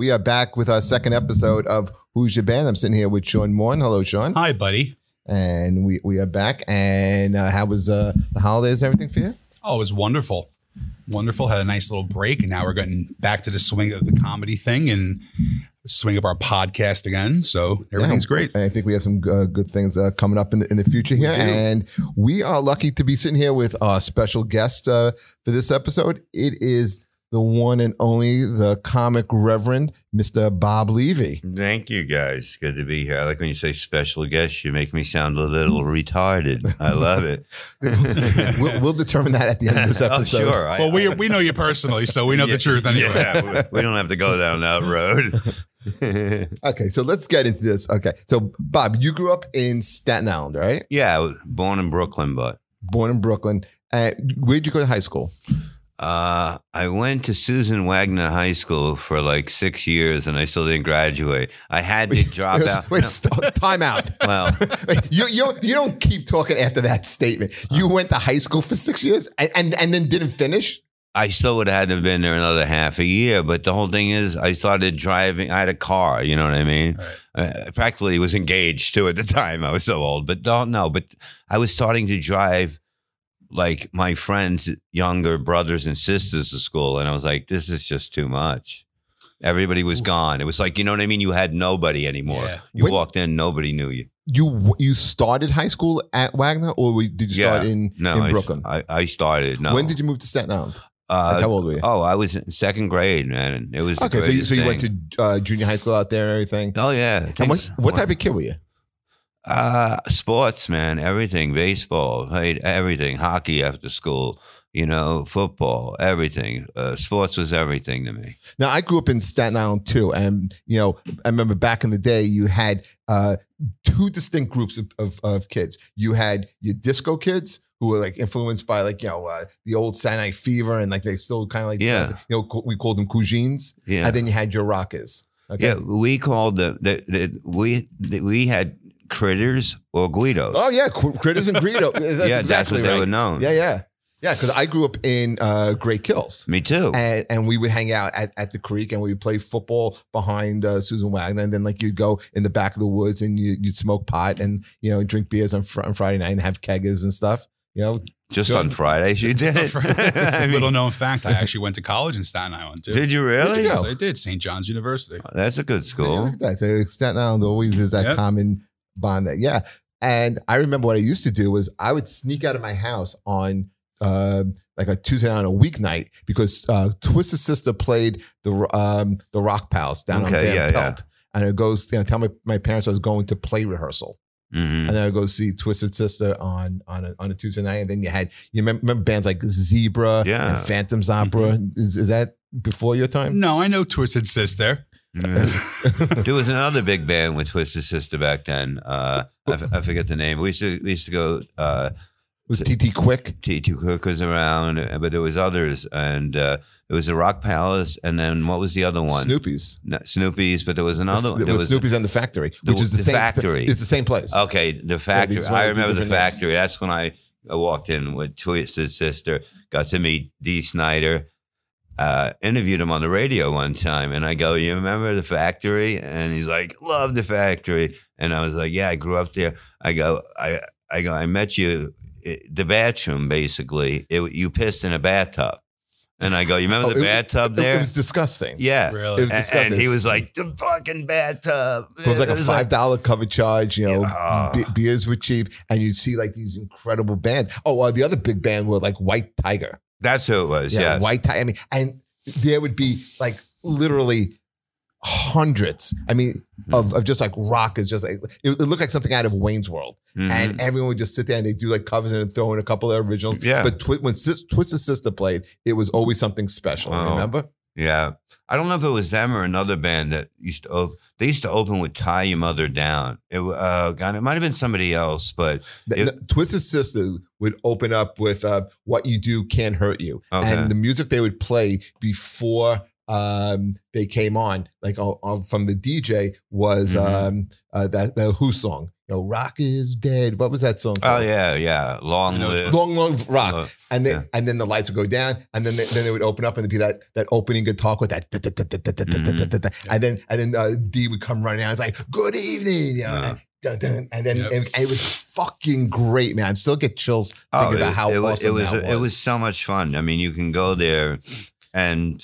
We are back with our second episode of Who's Your Band. I'm sitting here with Sean Morn. Hello, Sean. Hi, buddy. And we, we are back. And uh, how was uh, the holidays? Everything for you? Oh, it was wonderful. Wonderful. Had a nice little break, and now we're getting back to the swing of the comedy thing and swing of our podcast again. So everything's Yeah. great. And I think we have some uh, good things uh, coming up in the, in the future here. do. And we are lucky to be sitting here with our special guest uh, for this episode. It is the one and only, the comic reverend, Mr. Bob Levy. Thank you, guys. It's Good to be here. I like when you say special guest. You make me sound a little retarded. I love it. we'll, we'll determine that at the end of this oh, episode. sure. I- Well, we we know you personally, so we know Yeah, the truth anyway. Yeah, we we don't have to go down that road. Okay, so let's get into this. Okay, so Bob, you grew up in Staten Island, right? yeah, I was born in Brooklyn, but Born in Brooklyn. Uh, where'd you go to high school? Uh, I went to Susan Wagner High School for like six years, and I still didn't graduate. I had to drop out. Wait, No, st- time out. well, you, you, don't, you don't keep talking after that statement. You went to high school for six years and, and, and then didn't finish? I still would have had to have been there another half a year. But the whole thing is, I started driving. I had a car. You know what I mean? Uh, I practically was engaged too at the time. I was so old, but don't know. But I was starting to drive like my friends' younger brothers and sisters to school, and I was like, this is just too much. Everybody was gone. It was like, you know what I mean? You had nobody anymore. Yeah. You When- walked in, nobody knew you. You you started high school at Wagner or we- did you start in, No, in I, Brooklyn? I, I started. No. When did you move to Staten Island? Uh, Like, how old were you? oh, I was in second grade, man. It was the okay, so you, greatest so you went thing. to uh, junior high school out there and everything. Oh yeah. And what, what type of kid were you? Uh, sports, man. Everything. Baseball. Played everything. Hockey after school. You know, football. Everything. Uh, sports was everything to me. Now I grew up in Staten Island too, and you know I remember back in the day you had uh, two distinct groups of, of, of kids. You had your disco kids who were like influenced by like you know uh, the old Night Fever, and like they still kind of like Yeah. you know we called them cougines, Yeah. and then you had your rockers. Okay. Yeah. We called the, the, the we the, we had critters or guidos. Oh yeah, Cr- critters and Guido. That's yeah, exactly that's what they were known. Yeah, yeah, yeah. Because I grew up in uh, Great Kills. Me too. and, and we would hang out at, at the creek and we would play football behind uh, Susan Wagner. And then like you'd go in the back of the woods and you, you'd smoke pot and, you know, drink beers on, fr- on Friday night and have keggers and stuff. You know, Just on Fridays, you did it. I mean, Little known fact, I actually went to college in Staten Island too. did you Where'd really? you go? Yes, I did. St. John's University. That's a good Yeah, school. look at that. So Staten Island always is that Yep. common bond that, yeah. And I remember what I used to do was I would sneak out of my house on uh, like a Tuesday night on a weeknight because uh, Twisted Sister played the um, the Rock Palace down on Van yeah, yeah. Pelt. And it goes, you know, tell my, my parents I was going to play rehearsal. hmm and then I go see Twisted Sister on on a, on a Tuesday night, and then you had you remember, remember bands like Zebra Yeah. and Phantoms Opera. Is, is that before your time? No, I know Twisted Sister. there was another big band with Twisted Sister back then. Uh, I, f- I forget the name. We used to we used to go. Uh, Was TT Quick? T.T. Quick was around, uh, but there was others, and uh, it was the Rock Palace, and then what was the other one? Snoopy's. No, Snoopy's, but there was another one. There was was Snoopy's and the Factory, the- which is the, the same Factory. It's the same place. Okay, the factory. were I remember the different names. factory. That's when I, I walked in with Twisted Sister. Got to meet Dee Snider. Uh, interviewed him on the radio one time, and I go, "You remember the factory?" And he's like, "Love the factory." And I was like, "Yeah, I grew up there." I go, "I, I go, I met you, it, the bathroom, basically. It, you pissed in a bathtub." And I go, "You remember Oh, the bathtub It, there?" It was disgusting. yeah. Really? It was disgusting. And he was like, "The fucking bathtub." It was like a five dollar cover charge. You know, Yeah. be- beers were cheap, and you'd see like these incredible bands. Oh, uh, the other big band were like White Tiger. That's who it was. Yeah. White Tiger. I mean, and there would be like literally hundreds. I mean, of, of just like rock is just like it, it looked like something out of Wayne's World, Mhm. and everyone would just sit there and they do like covers and throw in a couple of originals. Yeah. But twi- when Sis- Twisted Sister played, it was always something special. Oh. Remember? Yeah. I don't know if it was them or another band that used to open. They used to open with "Tie Your Mother Down." It, uh, God, it might have been somebody else, but The- It- the- Twisted Sister would open up with uh, "What You Do Can't Hurt You," Okay. and the music they would play before um, they came on, like from the DJ was Mhm. um, uh, that the Who song. You know, Rock is dead. What was that song? Oh yeah, yeah. Long I know live. Long, long rock. uh, And then Yeah. and then the lights would go down, and then they, then it would open up, and it'd be that that opening good talk with that, Mm-hmm. and then and then uh, Dee would come running out. It's like, "Good evening," you know, Yeah. and, dun, dun, and then Yep. and, and it was fucking great, man. I still get chills Oh, thinking it, about how it, was- awesome it was. that was. It was so much fun. I mean, you can go there and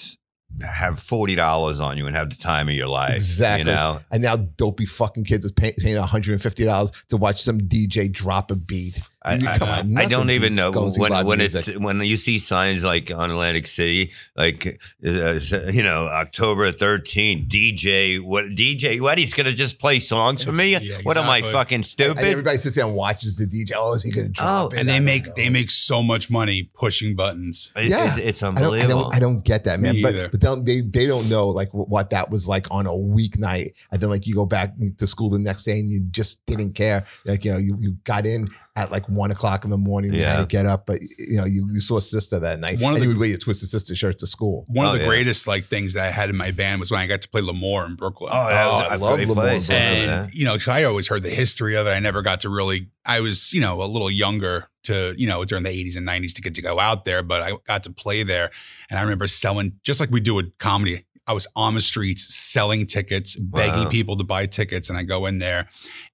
have forty dollars on you and have the time of your life. Exactly. You know. and now dopey fucking kids is pay, paying one hundred and fifty dollars to watch some DJ drop a beat. I, I, I don't even know when when music. it when you see signs like on Atlantic City, like uh, you know October thirteenth, DJ what DJ what he's gonna just play songs for me? Yeah, What am I exactly. fucking And stupid? everybody sits there and watches the DJ. Oh, is he going to drop Oh, it? and they make know. they make so much money pushing buttons. It- Yeah. it- it's I don't, I unbelievable. don't, I don't get that, man. Me but either. but they, they they don't know like what that was like on a weeknight, and then like you go back to school the next day and you just didn't care. Like you know, you, you got in at like one o'clock in the morning. You had to get up, but you know, you, you saw sister that night, One of and the- you would wear your twisted sister shirt to school. One Oh, of the yeah. greatest like things that I had in my band was when I got to play L'Amour in Brooklyn. Oh, that Oh, was I a love great L'Amour place. Brown. I remember and that. you know, I always heard the history of it. I never got to really. I was, you know, a little younger to, you know, during the '80s and '90s to get to go out there, but I got to play there, and I remember selling just like we do with comedy. I was on the streets selling tickets, begging Wow. people to buy tickets, and I go in there,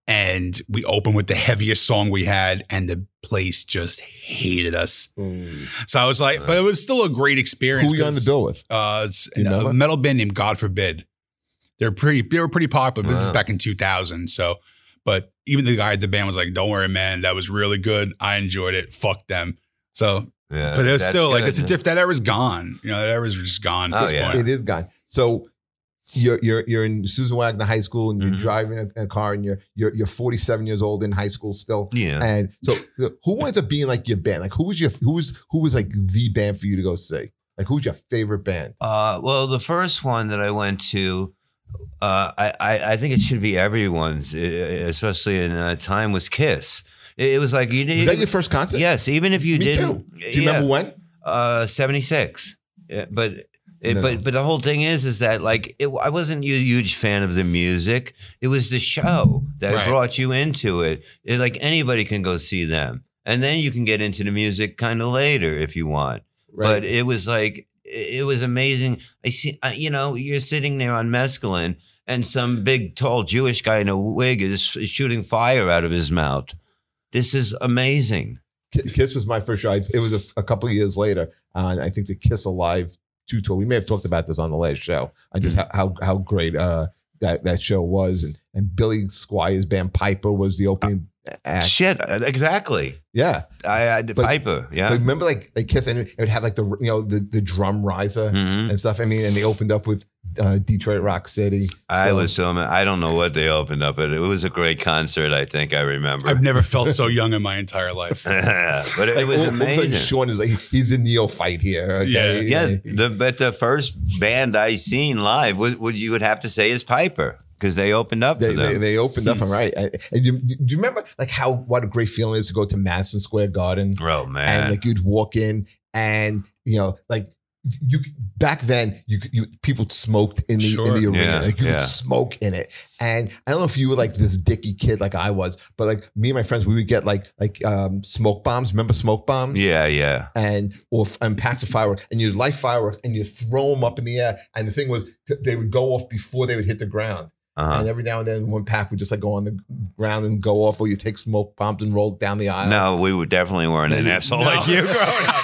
and we open with the heaviest song we had, and the place just hated us. So I was like, but it was still a great Who experience. were you on the bill with? uh, it's a metal band named God Forbid. They're pretty. They were pretty popular. This is back in 2000. So, but even the guy at the band was like, "Don't worry, man. That was really good. I enjoyed it. Fuck them." So, Yeah, but it was still like good. it's a diff. That era's gone. You know, that era's just gone. At Oh, this yeah. point. It is gone. So you're you're you're in Susan Wagner High School and you're Mhm. driving a, a car and you're you're you're 47 years old in high school still. Yeah. And so who winds up being like your band? Like who was your who was who was like the band for you to go see? Like who's your favorite band? Uh, well, the first one that I went to, uh, I, I, I think it should be everyone's, especially in a time was Kiss. It, it was like you didn't. that your first concert? yes, even if you Me didn't. too. Do you remember when? Uh, seventy six. But. It, No. But but the whole thing is is that like it, I wasn't a huge fan of the music. It was the show that Right. brought you into it. it. Like anybody can go see them, and then you can get into the music kind of later if you want but it was like it it was amazing. I see, I- you know, you're sitting there on mescaline, and some big, tall Jewish guy in a wig is shooting fire out of his mouth. This is amazing. Kiss was my first show. I, it was a, a couple of years later. Uh, I think the Kiss Alive two tour. We may have talked about this on the last show. I just Mm. how, how great uh that that show was, and and Billy Squier's band Piper was the opening act. Shit, uh, exactly. Yeah, I, I But- Piper, yeah. Remember like like Kiss, and it would have like the you know the the drum riser Mhm. and stuff. I mean, and they opened up with uh, Detroit Rock City. I was so. I don't know what they opened up, but it was a great concert. I think I remember. I've never felt so young in my entire life. but it, Like, was all- all of amazing. Sean is like he's a neophyte here. Okay? Yeah, Like, the, but the first band I seen live would, would you would have to say is Piper because they opened up They, for them. they, they opened up, and right. And you, do you remember like how what a great feeling it is to go to Madison Square Garden oh man! and like you'd walk in and you know like you back then you you people smoked in the Sure. in the arena Yeah, like you yeah. could smoke in it and I don't know if you were like this dicky kid like I was but like me and my friends we would get like like um smoke bombs remember smoke bombs yeah, yeah. and or and packs of fireworks and you'd light fireworks and you throw them up in the air and the thing was they would go off before they would hit the ground Uh-huh. and every now and then one pack would just like go on the ground and go off or you take smoke bombs and roll down the aisle No, we would definitely weren't an asshole no. like you growing up.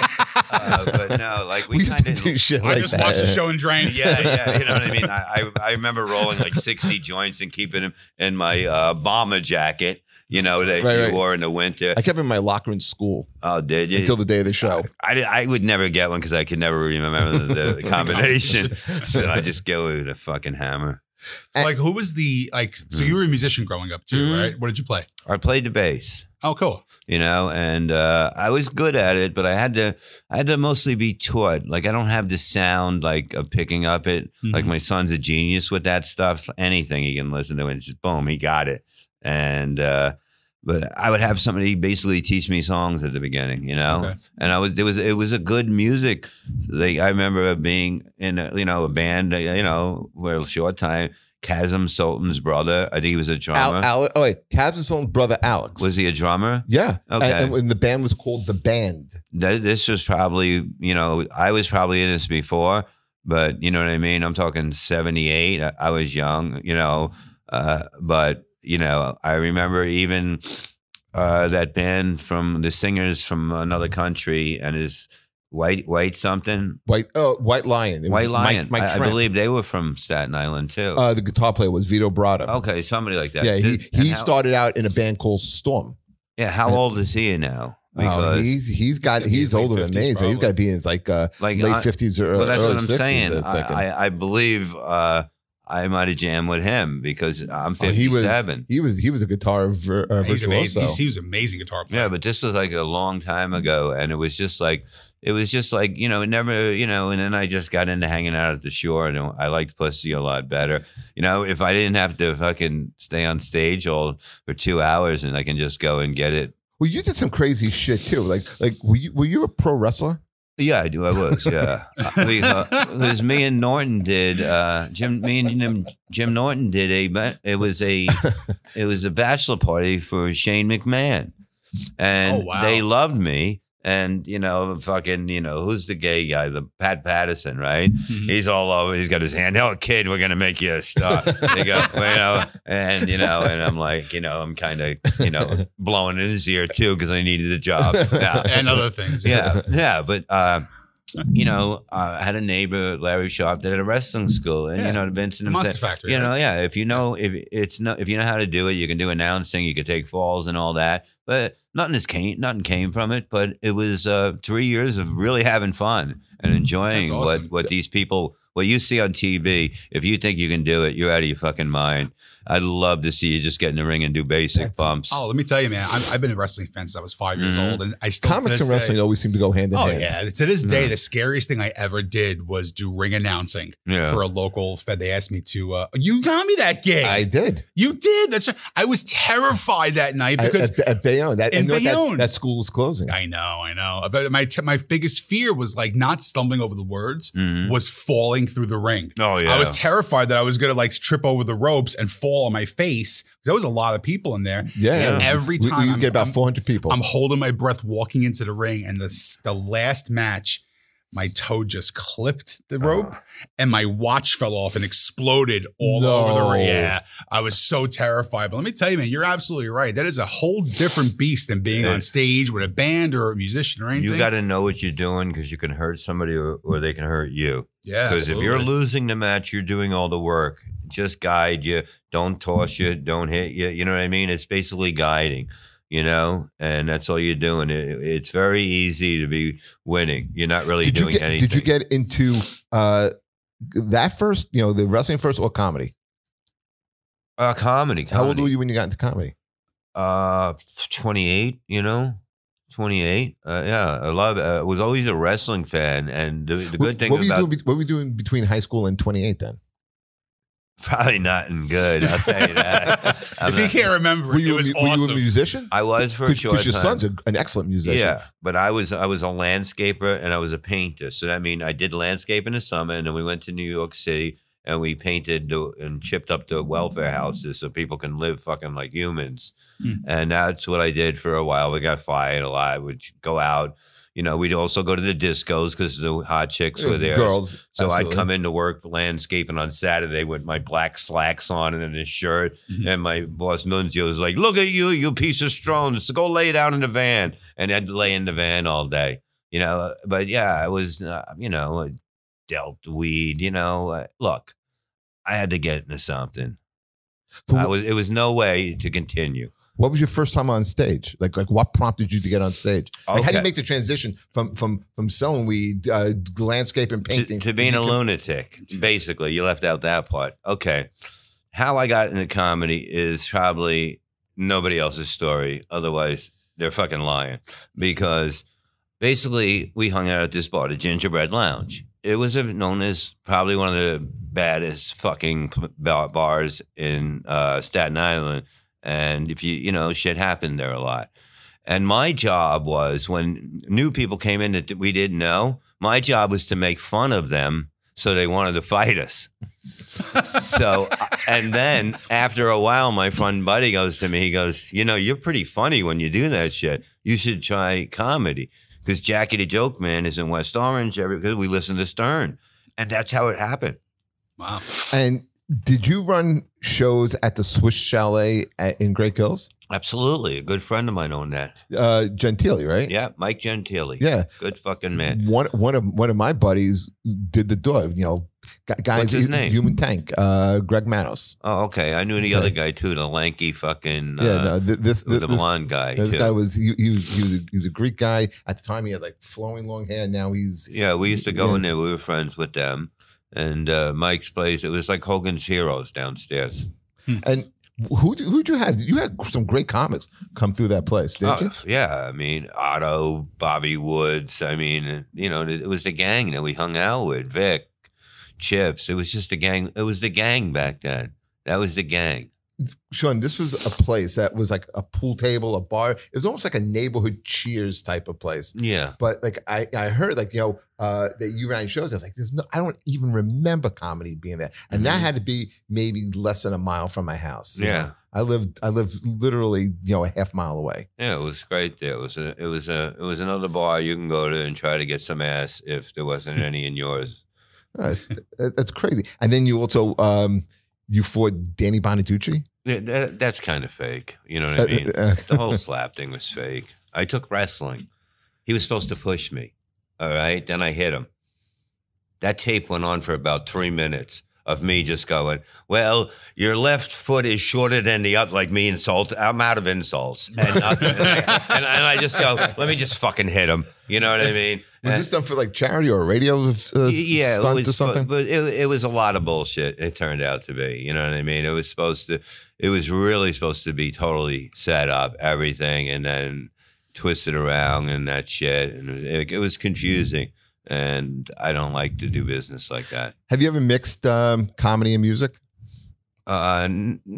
Uh, but no, like we, we, used to do of. shit I just that. watched the show and drank. Yeah, yeah, you know what I mean. I, I I remember rolling like sixty joints and keeping them in my uh, bomber jacket. You know that Right, you right. wore in the winter. I kept it in my locker in school Oh, did you? until the day of the show. I, did- I would never get one because I could never remember the, the combination. so I just go with a fucking hammer. So, like, who was the like? So you were a musician growing up too, Mhm. right? What did you play? I played the bass. Oh, cool. you know and uh, i was good at it but i had to i had to mostly be taught like i don't have the sound like of picking up it like Mhm. my son's a genius with that stuff anything he can listen to and it's just boom he got it and uh, but I would have somebody basically teach me songs at the beginning, you know. Okay. And I was it was it was a good music. They I remember being in a, you know a band, uh, you know, for a short time. Chasm Sultan's brother, I think he was a drummer. Al, Al, oh wait, Captain Sultan's brother Alex. was he a drummer? Yeah. Okay. And, and the band was called the Band. Th- This was probably you know I was probably in this before, but you know what I mean. I'm talking '78. I, I was young, you know, uh, but you know I remember even uh, that band from the singers from another country and his white white something White oh White Lion. It white lion. Mike, Mike I, I believe they were from Staten Island too. uh, the guitar player was Vito Bratta. okay, somebody like that. yeah, he, and he how- started out in a band called Storm. Yeah, how old is he now? Oh, he's he's got gonna he's older than me, so he's got to be in his like uh, like late fifties or Well, that's early what I'm 60s, saying. I. I, I believe uh, I might have jammed with him because I'm Oh, he was 57. he was he was a guitar vir, uh, He's amazing. virtuoso. He's, he was amazing guitar player. yeah, but this was like a long time ago, and it was just like it was just like you know, it never you know. And then I just got into hanging out at the shore, and I liked pussy a lot better. You know, if I didn't have to fucking stay on stage all for two hours, and I can just go and get it. Well, you did some crazy shit too. Like like were you were you a pro wrestler? Yeah, I do. I was. Yeah, Uh, we, uh, it was me and Norton did. Uh, Jim, me and Jim, Jim Norton did a. It was a. it was a bachelor party for Shane McMahon, and Oh, wow. they loved me. And you know, fucking, you know, who's the gay guy? The Pat Patterson, right? Mhm. He's all over. He's got his hand. Oh, kid, we're gonna make you a star. they go, you know, and you know, and I'm like, you know, I'm kind of, you know, blowing in his ear too because I needed a job. Yeah and other things. yeah, yeah. But uh, you know, uh, I had a neighbor, Larry Sharpe, that had a wrestling school, and Yeah. you know, Vincent The Monster himself. Factory. You know, yeah. If you know, if it's no, if you know how to do it, you can do announcing. You can take falls and all that. But nothing is came, nothing came from it. But it was uh, three years of really having fun and enjoying awesome. what what these people. What you see on TV, if you think you can do it, you're out of your fucking mind. I'd love to see you just get in the ring and do basic That's- bumps. Oh, let me tell you, man. I'm, I've been a wrestling fan since I was 5 years Mhm. old, and I still Comics and wrestling Day, always seem to go hand in oh hand. yeah, to this day, Yeah. the scariest thing I ever did was do ring announcing yeah. for a local fed. They asked me to. Uh, you got me that gig. I did. you did. That's. Right. I was terrified that night At, because at, at Bayonne. That, In and you know what? That's- Bayonne. that school was closing. I know, I know. But my t- my biggest fear was like not stumbling over the words, Mhm. was falling through the ring. Oh yeah. I was terrified that I was gonna like trip over the ropes and fall on my face. There was a lot of people in there. yeah. Yeah. Every time we, I'm- get about I'm- 400 people. I'm holding my breath walking into the ring, and the the last match, my toe just clipped the ah. rope, and my watch fell off and exploded all over the ring. Yeah, I was so terrified. But let me tell you, man, you're absolutely right. That is a whole different beast than being Yeah. on stage with a band or a musician or anything. You got to know what you're doing because you can hurt somebody or, or they can hurt you. yeah, Because if you're losing the match, you're doing all the work. Just guide you. Don't toss you. Don't hit you. You know what I mean? It's basically guiding. You know, and that's all you're doing. It, it's very easy to be winning. You're not really did doing get anything. did you get into uh that first, you know, the wrestling first or comedy? uh, comedy? How old were you when you got into comedy? Uh, 28. You know, 28. Uh, yeah, I love. Uh, was always a wrestling fan, and the, the What- good thing what were you about doing, what were you doing between high school and 28 then? Probably not nothing good. I'll tell you that. I'm if you not- can't remember, Were you, it was a, mu- were you a musician? I was for a short Because your time. son's a, an excellent musician. Yeah, but I was I was a landscaper and I was a painter. So that mean I did landscape in the summer, and then we went to New York City and we painted the, and chipped up the welfare houses so people can live fucking like humans. Hmm. And that's what I did for a while. We got fired a lot. We'd go out. You know, we'd also go to the discos because the hot chicks were there. Girls. So I'd absolutely. come into work landscaping on Saturday with my black slacks on and a shirt. Mhm. And my boss Nunzio was like, Look at you, you piece of stones. Go lay down in the van. And I'd lay in the van all day, you know. But yeah, I was, uh, you know, I dealt weed, you know. Uh, look, I had to get into something. I was, it was no way to continue. What was your first time on stage? Like, like what prompted you to get on stage? Like, how do you make the transition from from from selling weed, uh, landscape, and to, painting to being a lunatic. Basically, you left out that part. Okay, how I got into comedy is probably nobody else's story. Otherwise, they're fucking lying. Because basically, we hung out at this bar, the Gingerbread Lounge. It was uh, known as probably one of the baddest fucking bar- bars in uh, Staten Island. And if you you know shit happened there a lot. And my job was when new people came in that we didn't know. My job was to make fun of them so they wanted to fight us. so, uh, and then after a while, my friend Buddy goes to me. He goes, "You know, you're pretty funny when you do that shit. You should try comedy." Because Jackie the Joke Man is in West Orange because we listen to Stern, and that's how it happened. Wow. And did you run shows at the Swiss Chalet at, in Great Kills? Absolutely, a good friend of mine owned that. Uh, Gentili, right? Yeah, Mike Gentili. Yeah. good fucking man. One one of one of my buddies did the door. You know, gu- guys, What's his name? Human Tank, uh, Greg Manos. Oh, okay. I knew the other guy too, the lanky fucking Yeah, uh, no, th- this, the this, blonde guy. this too. guy was he, he was he was a, he was a Greek guy at the time. He had like flowing long hair. Now he's Yeah, we used to go Yeah. in there. We were friends with them. And uh, Mike's place, it was like Hogan's Heroes downstairs. and who who'd you have? You had some great comics come through that place, didn't Oh, you? yeah, I mean, Otto, Bobby Woods. I mean, you know, it was the gang that we hung out with. Vic, Chips. It was just the gang. It was the gang back then. That was the gang. Sean, this was a place that was like a pool table, a bar. It was almost like a neighborhood Cheers type of place. Yeah. But like I, I heard like you know uh, that you ran shows. I was like, there's no, I don't even remember comedy being there, and that Mhm. had to be maybe less than a mile from my house. Yeah. know. I lived, I lived literally you know a half mile away. Yeah, it was great there. It was a, it was a, it was another bar you can go to and try to get some ass if there wasn't any in yours. That's, that's crazy. And then you also um, you fought Danny Bonaduce. Yeah, that, that's kind of fake. You know what I mean? Uh, uh, the whole slap thing was fake. I took wrestling. He was supposed to push me. All right. Then I hit him. That tape went on for about three minutes of me just going, Well, your left foot is shorter than the other, like me insult. I'm out of insults. And, uh, and, I, and, and I just go, Let me just fucking hit him. You know what I mean? was this done for like charity or a radio uh, yeah, stunt was, or something? But, but it, it was a lot of bullshit. It turned out to be. You know what I mean? It was supposed to. It was really supposed to be totally set up, everything, and then twisted around and that shit, and it, it was confusing. And I don't like to do business like that. Have you ever mixed um, comedy and music? Uh,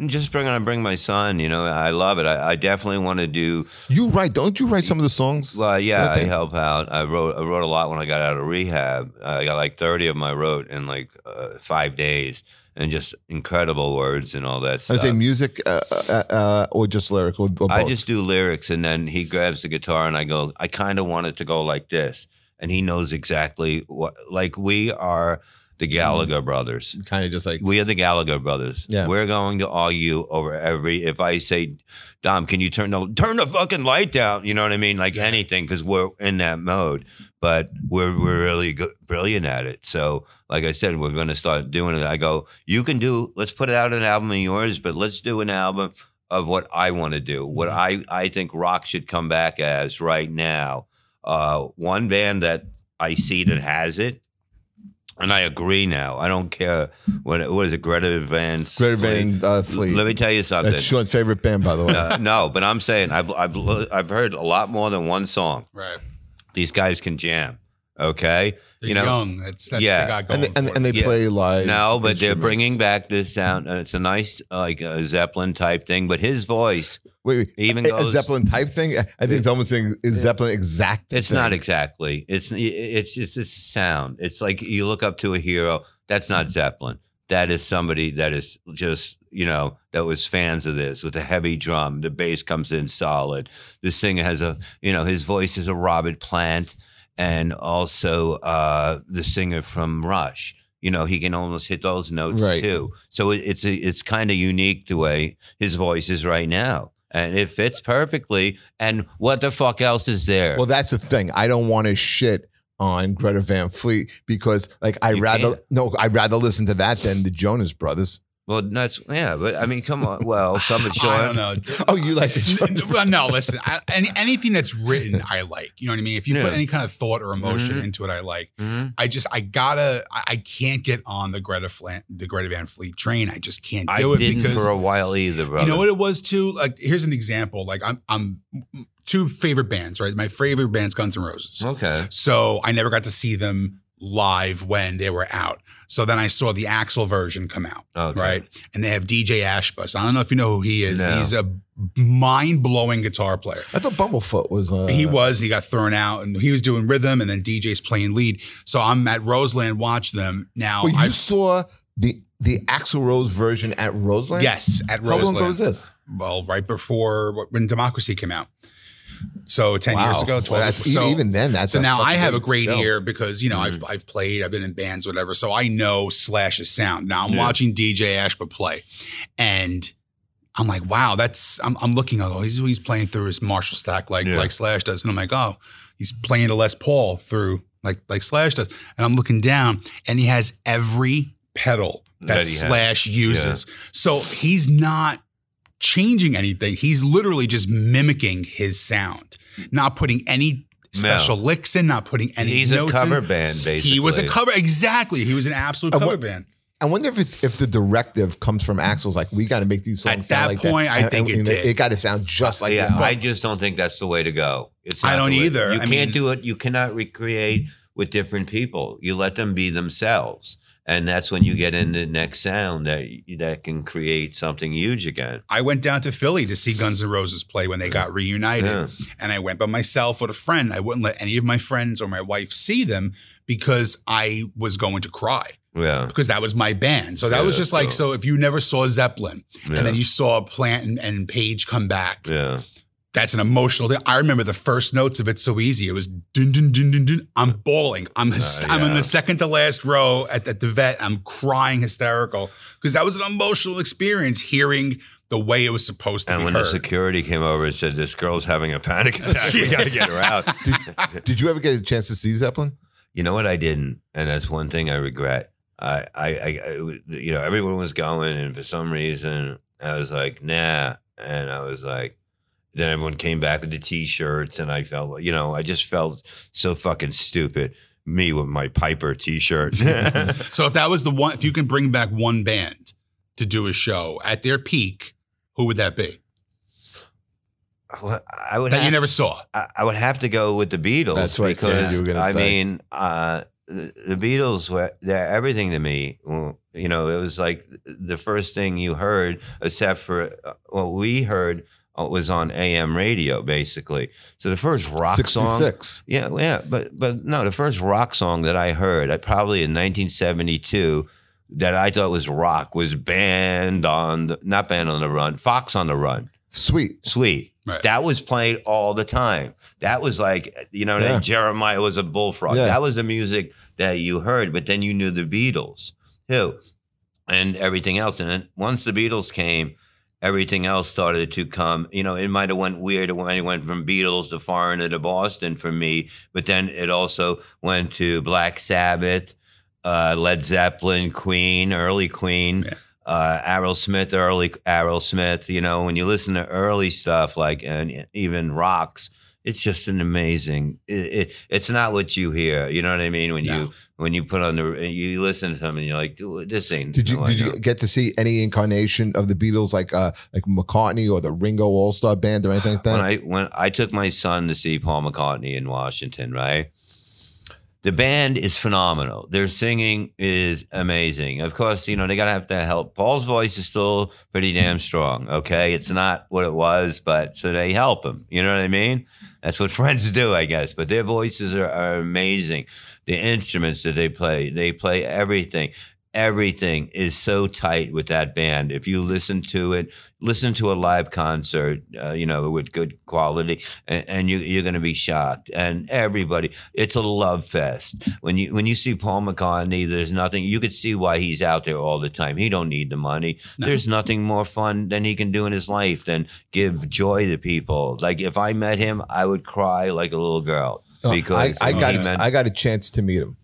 just bring on, bring my son. You know, I love it. I, I definitely want to do. You write, don't you write some of the songs? Well, yeah, I help out. I wrote I wrote a lot when I got out of rehab. I got like thirty of them I wrote in like uh, five days, and just incredible words and all that I stuff. I say music uh, uh, uh, or just lyric or, or. I just do lyrics, and then he grabs the guitar, and I go, I kind of want it to go like this, and he knows exactly what. Like we are the mm-hmm. Gallagher brothers. kind of just like We are the Gallagher brothers. Yeah. We're going to argue over every. If I say, Dom, can you turn the turn the fucking light down? You know what I mean? Like anything, because we're in that mode. But we're we're really good, brilliant at it. So, like I said, we're going to start doing it. I go, you can do. Let's put out an album of yours, but let's do an album of what I want to do. What mm-hmm. I I think rock should come back as right now. Uh, one band that I see that has it. And I agree now. I don't care what what is it, Greta Van Greta Fleet? Van uh, Fleet. Let me tell you something. That's Sean's favorite band, by the way. Uh, no, but I'm saying I've I've I've heard a lot more than one song. Right. These guys can jam. Okay, They're you know. young. That's that's Yeah. what they got going and they, and, for and they. Yeah. play live. No, but they're bringing back the sound. and it's a nice like a Zeppelin type thing. But his voice Wait, wait. even A- a. Zeppelin type thing. I think it's almost saying is Zeppelin exact. It's thing? not exactly. It's it's it's it's sound. It's like you look up to a hero. That's not mm-hmm. Zeppelin. That is somebody that is just you know that was fans of this with a heavy drum. The bass comes in solid. The singer has a you know his voice is a Robert Plant, and also uh, the singer from Rush. You know he can almost hit those notes Right. too. So it, it's a, it's kind of unique the way his voice is right now. And it fits perfectly. And what the fuck else is there? Well, that's the thing. I don't want to shit on Greta Van Fleet because, like, I rather can't. no, I rather listen to that than the Jonas Brothers. Well, that's yeah, but I mean, come on. Well, some of I don't know. Oh, you like the well, no, listen. I, any, anything that's written, I like. You know what I mean? If you put any kind of thought or emotion Mhm. into it, I like. Mhm. I just, I gotta, I, I can't get on the Greta Flan, the Greta Van Fleet train. I just can't I do it didn't because for a while either, you know what it was too. Like, here's an example. Like, I'm, I'm two favorite bands, right? My favorite band's Guns N' Roses. Okay. So I never got to see them live when they were out. So then I saw the Axl version come out, Okay. right? And they have DJ Ashba. I don't know if you know who he is. No. He's a mind blowing guitar player. I thought Bumblefoot was. Uh, he was. He got thrown out, and he was doing rhythm, and then DJ's playing lead. So I'm at Roseland, watch them now. Well, you I saw the the Axl Rose version at Roseland. yes at How long Roseland. ago was this? Well, right before when Democracy came out. So ten years ago, Well, twelve. that's, so, even then, that's so now I have a great show. ear because you know Mm-hmm. I've I've played, I've been in bands, whatever. So I know Slash's sound. Now I'm Yeah. watching DJ Ashba play, and I'm like, wow, that's I'm, I'm looking. Oh, he's he's playing through his Marshall stack like Yeah. like Slash does, and I'm like, oh, he's playing a Les Paul through like like Slash does, and I'm looking down, and he has every pedal that, That has. Slash uses. So he's not changing anything. He's literally just mimicking his sound, not putting any special licks in, not putting any He's a cover in. band, basically. He was a cover exactly. He was an absolute cover what- band. I wonder if it, if the directive comes from Axl's like we got to make these songs At sound that like point, that. I And- think and, it did. It got to sound just like yeah, that. I just don't think that's the way to go. It's I don't either. You I can't mean- do it. You cannot recreate with different people. You let them be themselves, and that's when you get in the next sound that that can create something huge again. I went down to Philly to see Guns N' Roses play when they uh-huh. got reunited. Yeah. And I went by myself with a friend. I wouldn't let any of my friends or my wife see them because I was going to cry Yeah, because that was my band. So that Yeah, was just like, so- so if you never saw Zeppelin yeah, and then you saw Plant and, and Page come back, yeah. That's an emotional thing. I remember the first notes of It's So Easy. It was dun dun dun dun dun. I'm bawling. I'm hys- Uh, I'm in the second to last row at, at the vet. I'm crying hysterical because that was an emotional experience hearing the way it was supposed to And be And when heard. the security came over and said, "This girl's having a panic attack, we got to get her out." Did you ever get a chance to see Zeppelin? You know what? I didn't, and that's one thing I regret. I, I, I- you know, everyone was going, and for some reason, I was like, nah, and I was like, then everyone came back with the t-shirts, and I felt, you know, I just felt so fucking stupid. Me with my Piper t-shirt. so if that was the one, if you can bring back one band to do a show at their peak, who would that be? Well, I would That have, you never saw. I I would have to go with the Beatles. That's what I figured because you were gonna say. I mean, uh, the, the Beatles were they're everything to me. Well, you know, it was like the first thing you heard, except for uh, what we heard Uh, was on AM radio, basically. So the first rock song. 66. Yeah, yeah, but but no, the first rock song that I heard, I probably in 1972, that I thought was rock was Band on the not Band on the Run, Fox on the Run. Sweet. Sweet. Right. That was played all the time. That was like, you know, Yeah. Jeremiah was a bullfrog. Yeah. That was the music that you heard, but then you knew the Beatles too and everything else. And then once the Beatles came, everything else started to come. You know, it might have went weird when it went from Beatles to Foreigner to Boston for me, but then it also went to Black Sabbath, uh, Led Zeppelin, Queen, early Queen. Yeah. Uh, Aerosmith, early Aerosmith. You know, when you listen to early stuff like and even rocks, it's just an amazing. It, it, it's not what you hear. You know what I mean? When No. you when you put on the you listen to them and you're like, this ain't. Did you no, did you get to see any incarnation of the Beatles like uh like McCartney or the Ringo All Star Band or anything like that? when I when I took my son to see Paul McCartney in Washington, right? The band is phenomenal. Their singing is amazing. Of course, you know they gotta have to help. Paul's voice is still pretty damn strong. Okay, it's not what it was, but so they help him. You know what I mean? That's what friends do, I guess. But their voices are, are amazing. The instruments that they play, they play everything. Everything is so tight with that band. If you listen to it, listen to a live concert, uh, you know, with good quality, and, and you, you're going to be shocked. And everybody, it's a love fest. When you when you see Paul McCartney, there's nothing you could see why he's out there all the time. He don't need the money. No. There's nothing more fun than he can do in his life than give joy to people. Like if I met him, I would cry like a little girl Oh, because I, I got meant- I got a chance to meet him.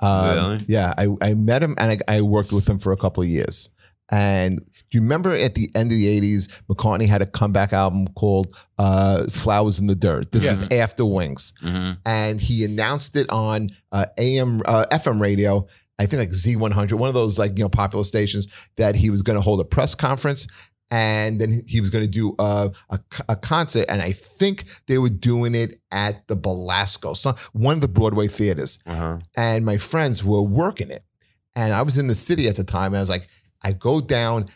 Um, Really? Yeah, I, I met him and I, I worked with him for a couple of years. And do you remember at the end of the '80s, McCartney had a comeback album called uh, "Flowers in the Dirt"? This Yeah. is after Wings, Mhm. and he announced it on uh, AM, uh, FM radio. I think like Z100, one of those like you know popular stations that he was going to hold a press conference. And then he was going to do a, a, a concert, and I think they were doing it at the Belasco, so one of the Broadway theaters, Uh-huh. and my friends were working it, and I was in the city at the time, and I was like, I go down.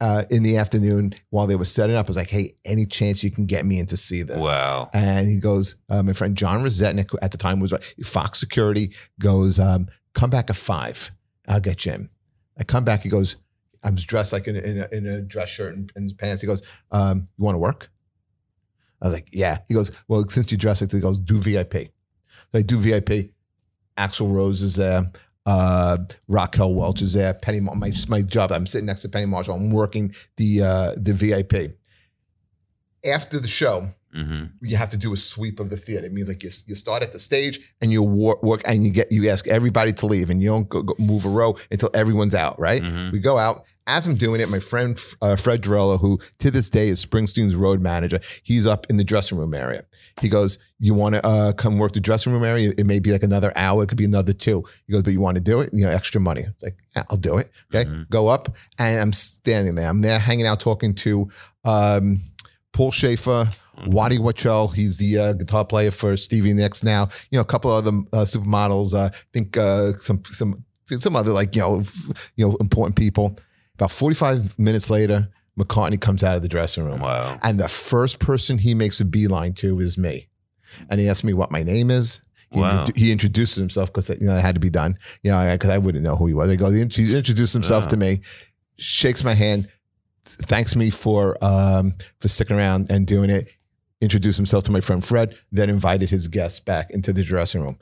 Uh, in the afternoon, while they were setting up, I was like, "Hey, any chance you can get me in to see this?" Wow. And he goes, uh, my friend John Rosetnik, at the time was uh, Fox Security, goes, um, come back at five. I'll get you in. I come back. He goes, I was dressed like in a, in a, in a dress shirt and, and pants. He goes, um, you want to work? I was like, yeah. He goes, well, since you dress like this, he goes, do VIP. So I do VIP. Axl Rose is there. Uh, Raquel Welch is there. Penny, my my job. I'm sitting next to Penny Marshall. I'm working the uh, the VIP. After the show, hmm you have to do a sweep of the theater. It means like you, you start at the stage and you work, work and you get you ask everybody to leave and you don't go, go move a row until everyone's out. Right? Mhm. We go out. As I'm doing it, my friend uh, Fred Dorello, who to this day is Springsteen's road manager, he's up in the dressing room area. He goes, "You want to uh, come work the dressing room area? It may be like another hour. It could be another two. He goes, "But you want to do it? You know, extra money." It's like, yeah, "I'll do it." Okay, Mhm. go up, and I'm standing there. I'm there hanging out, talking to um, Paul Shaffer, Waddy Wachell, he's the uh, guitar player for Stevie Nicks now. You know, a couple other uh, supermodels. Uh, I think uh, some some some other like you know you know important people. About forty five minutes later, McCartney comes out of the dressing room, Wow. and the first person he makes a beeline to is me, and he asks me what my name is. He, Wow. introdu- he introduces himself because you know it had to be done. You know, because I, wouldn't know who he was. He goes, he int- introduced himself Wow. to me, shakes my hand, thanks me for um, for sticking around and doing it. Introduced himself to my friend Fred, then invited his guests back into the dressing room.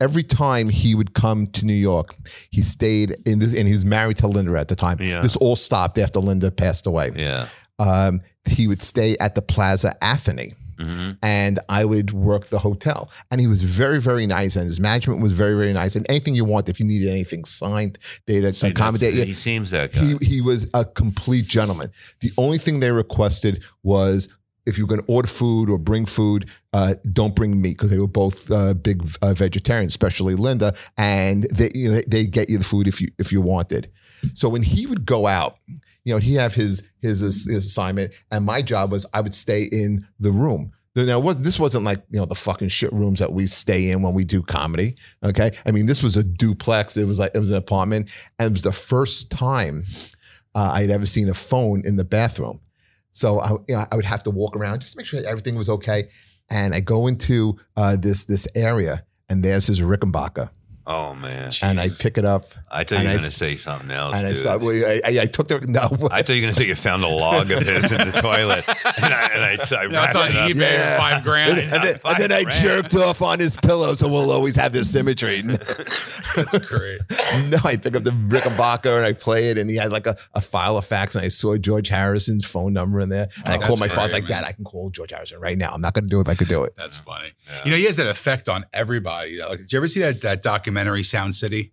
Every time he would come to New York, he stayed in this, and he was married to Linda at the time. Yeah. This all stopped after Linda passed away. Yeah. Um, he would stay at the Plaza Athénée hmm and I would work the hotel. And he was very, very nice, and his management was very, very nice. And anything you want, if you needed anything signed, they'd accommodate you. He seems that guy. He he was a complete gentleman. The only thing they requested was if you're going to order food or bring food, uh, don't bring meat because they were both uh, big uh, vegetarians, especially Linda, and they you know, they get you the food if you if you wanted. So when he would go out, you know, he have his his, his assignment, and my job was I would stay in the room. Now, was this wasn't like you know the fucking shit rooms that we stay in when we do comedy. Okay, I mean this was a duplex. It was like it was an apartment, and it was the first time uh, I had ever seen a phone in the bathroom. So I, you know, I would have to walk around just to make sure everything was okay. And I go into uh, this this area, and there's his Rickenbacker, oh man. and I Jesus. pick it up, I thought you and were I going to s- say something else. and I dude. saw. well, I, I, I took the no. I thought you were going to say you found a log of his in the toilet. And I, and I, I No, it's on it up. eBay Yeah. for five grand. and, then, and then I Five grand. jerked off on his pillow, so we'll always have this symmetry. That's great. no, I pick up the Rickenbacker and backer and I play it, and he had like a, a file of facts, and I saw George Harrison's phone number in there, and Oh, I called that's my father great, like man. that. I can call George Harrison right now. I'm not going to do it, but I could do it. That's funny. Yeah. You know, he has that effect on everybody. Like, did you ever see that that documentary Sound City?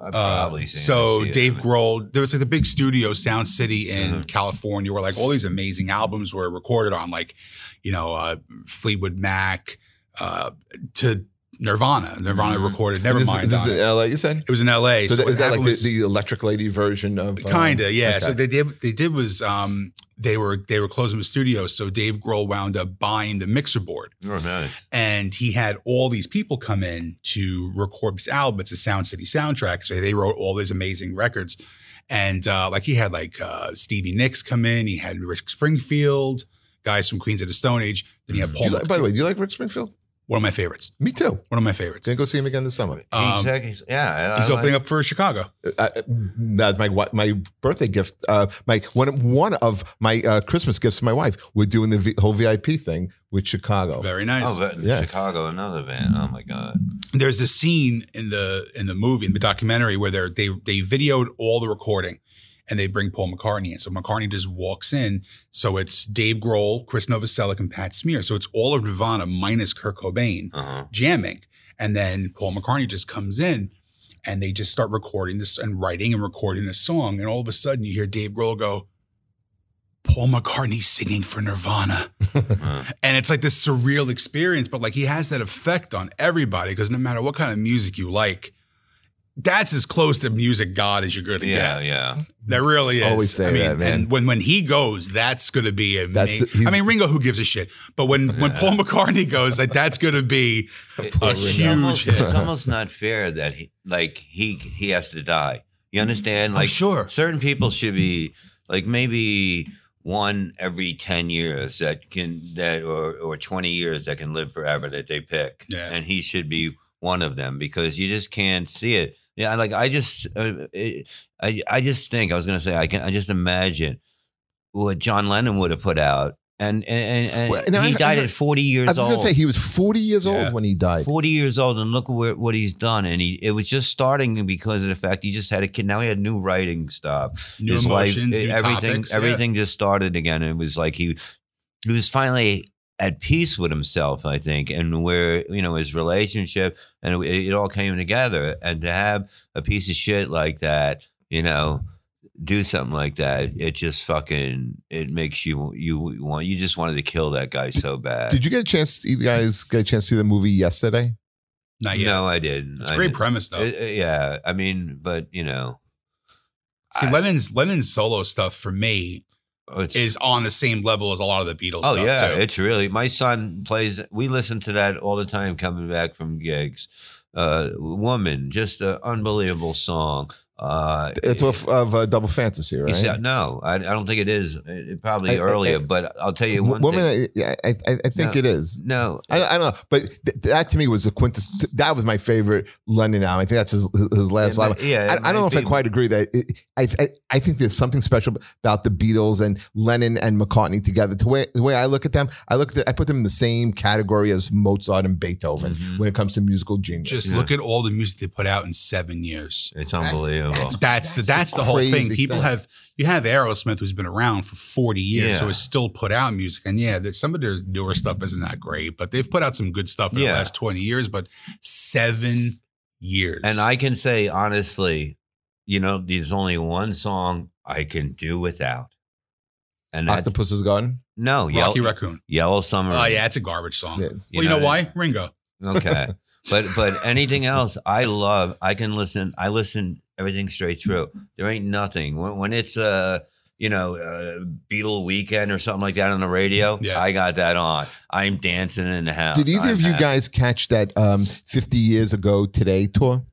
I've Uh, probably seen so it. Dave Grohl, there was like the big studio, Sound City in Mhm. California, where like all these amazing albums were recorded on, like you know uh, Fleetwood Mac uh, to Nirvana. Nirvana Mhm. recorded And this, Nevermind. This is in LA, you said? It was in L.A. So, So, that- is that like happened the, the electric lady version of? um, Kinda, yeah. okay. So they did. They did was um, they were they were closing the studio. So Dave Grohl wound up buying the mixer board, Oh, nice. and he had all these people come in to record this album. It's a Sound City soundtrack. So they wrote all these amazing records, and uh, like he had like uh, Stevie Nicks come in. He had Rick Springfield, guys from Queens of the Stone Age. Then he had Do Paul. you like, by the way, do you like Rick Springfield? One of my favorites. Me too. One of my favorites. Gonna go see him again this summer. Um, Exactly. Yeah. I- He's I opening like- up for Chicago. Uh, uh, that's my my birthday gift. Uh, my one one of my uh, Christmas gifts to my wife. We're doing the v- whole VIP thing with Chicago. Very nice. Oh, but Yeah. Chicago, another band. Oh my God. there's a scene in the in the movie in the documentary where they're they they videoed all the recording and they bring Paul McCartney in. So McCartney just walks in. So it's Dave Grohl, Chris Novoselic, and Pat Smear. So it's all of Nirvana minus Kurt Cobain Uh huh. jamming. And then Paul McCartney just comes in and they just start recording this and writing and recording a song. And all of a sudden you hear Dave Grohl go, Paul McCartney singing for Nirvana. And it's like this surreal experience, but like he has that effect on everybody because no matter what kind of music you like, that's as close to music god as you're going to Yeah, get. yeah. That really is. Always say I mean, that, man. And when when he goes, that's going to be That's the- I mean, Ringo, who gives a shit? But when when Paul McCartney goes, like that's going to be It- a it's huge almost, hit. It's almost not fair that he, like he he has to die. You understand? Oh, Like sure. certain people should be like maybe one every 10 years that can that or or 20 years that can live forever that they pick Yeah. and he should be one of them because you just can't see it yeah like i just uh, it, i i just think i was going to say i can i just imagine what john lennon would have put out and and, and Well, no, he I- died I- at 40 years old. I was old going to say he was 40 years Yeah. old when he died. 40 years old and look where, what he's done and he it was just starting because of the fact he just had a kid now he had new writing stuff New his life- emotions, new everything topics, yeah. everything just started again it was like he he was finally at peace with himself i think and where you know his relationship and it, it all came together and to have a piece of shit like that you know do something like that it just fucking it makes you you want you just wanted to kill that guy so bad Did you get a chance? You guys get a chance to see the movie yesterday? Not yet. no i didn't It's a I great didn't. premise, though. It- it- yeah i mean but you know See, I- Lennon's Lennon's solo stuff for me it's, is on the same level as a lot of the Beatles Oh stuff. yeah, too. it's really my son plays. We listen to that all the time coming back from gigs. Uh, woman, just an unbelievable song. Uh, It's off of uh, Double Fantasy, right? you no, I, I don't think it is. It, it probably I- I- earlier, I- but I'll tell you one Woman, thing. I, I, I, I think No. it is. No, I, I don't know, but th- that to me was the quintess. That was my favorite Lennon album. I think that's his, his last It album. yeah, I, I don't know might if I quite agree that it, I, I I think there's something special about the Beatles and Lennon and McCartney together. The way the way I look at them, I look at the, I put them in the same category as Mozart and Beethoven Mhm. when it comes to musical genius. Just Yeah. look at all the music they put out in seven years. it's unbelievable. That's the that's the whole thing. People thing. have you have Aerosmith who's been around for forty years Yeah. who has still put out music, and yeah, that some of their newer stuff isn't that great, but they've put out some good stuff in Yeah. the last twenty years. But seven years, And I can say honestly, you know, there's only one song I can do without, and that's Octopus is gone. no Rocky Yellow, Raccoon. Yellow Summer. Oh yeah, it's a garbage song. Yeah. well, you know, why? Ringo. Okay. but but anything else, I love. I can listen. I listen everything straight through. There ain't nothing when, when it's uh you know uh, Beatle weekend or something like that on the radio. Yeah. I got that on. I'm dancing in the house. Did either I'm of you happy. guys catch that um, 50 years ago today tour?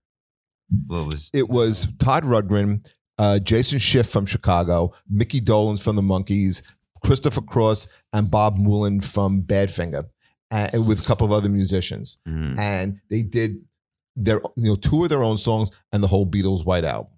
What was? It was Todd Rundgren, uh, Jason Scheff from Chicago, Micky Dolenz from the Monkees, Christopher Cross, and Bob Moulin from Badfinger, and with a couple of other musicians. Mhm. And they did their you know two of their own songs and the whole Beatles White Album.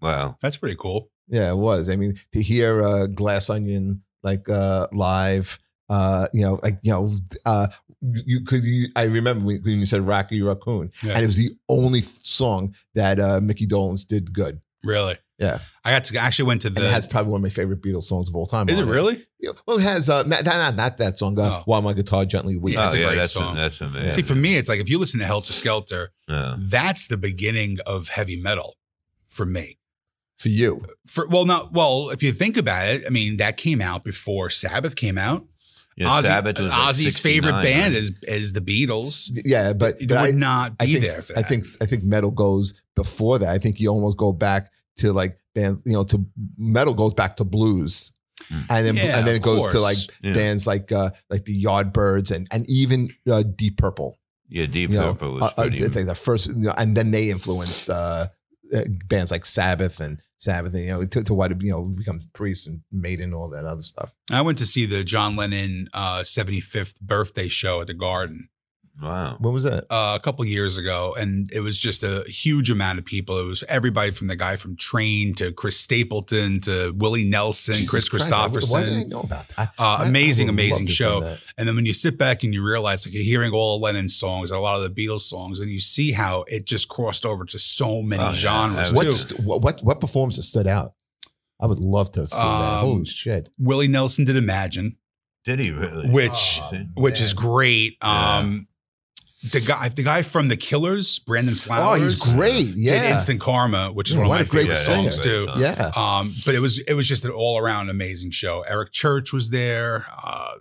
Wow. That's pretty cool. Yeah, it was. I mean, to hear uh, Glass Onion like uh, live, uh, you know, like you know, uh, you could. You, I remember when when you said Rocky Raccoon, Yeah. and it was the only song that uh, Micky Dolenz did good. Really? Yeah. I got to I actually went to And it has probably one of my favorite Beatles songs of all time. is it on really? Yeah, Well, it has uh, not, not, not that song. Uh, Oh. While my guitar gently weeps. Yeah, oh a yeah, great that's song. that's amazing. See, for me, it's like if you listen to Helter Skelter, Yeah. that's the beginning of heavy metal for me. For you, For well, not well. If you think about it, I mean, that came out before Sabbath came out. Yeah, Ozzy, Sabbath was like Ozzy's favorite band is is the Beatles. yeah, but, It but would I, not I be think there. For I think I think metal goes before that. I think you almost go back to like bands, you know, to metal goes back to blues, Mm. and then Yeah, and then it goes to like Yeah. bands like uh like the Yardbirds and and even uh, Deep Purple. Yeah, Deep You Purple was uh, uh, it's like the first, you know, and then they influence uh, uh, bands like Sabbath and Sabbath, you know, to, to what you know become Priest and Maiden, all that other stuff. I went to see the John Lennon uh, 75th birthday show at the Garden wow. When was that? uh, a couple years ago, and it was just a huge amount of people. It was everybody from the guy from Train to Chris Stapleton to Willie Nelson, Jesus Chris Christ, I- Why did I Kristofferson. know about that? Uh, I- I amazing, would love amazing show. And then when you sit back and you realize, like, you're hearing all of Lennon's songs and a lot of the Beatles songs, and you see how it just crossed over to so many Oh, genres, What too. What, what what what performance stood out? I would love to see that. Um, Holy shit! Willie Nelson did Imagine, Did he really? which Oh, which is man. great. Yeah. Um, the guy, the guy from the Killers, Brandon Flowers. Oh, he's great. Yeah, did Instant Karma, which is Yeah, one of my great favorite singer. songs too. yeah. Um, but it was it was just an all around amazing show. Eric Church was there. Uh,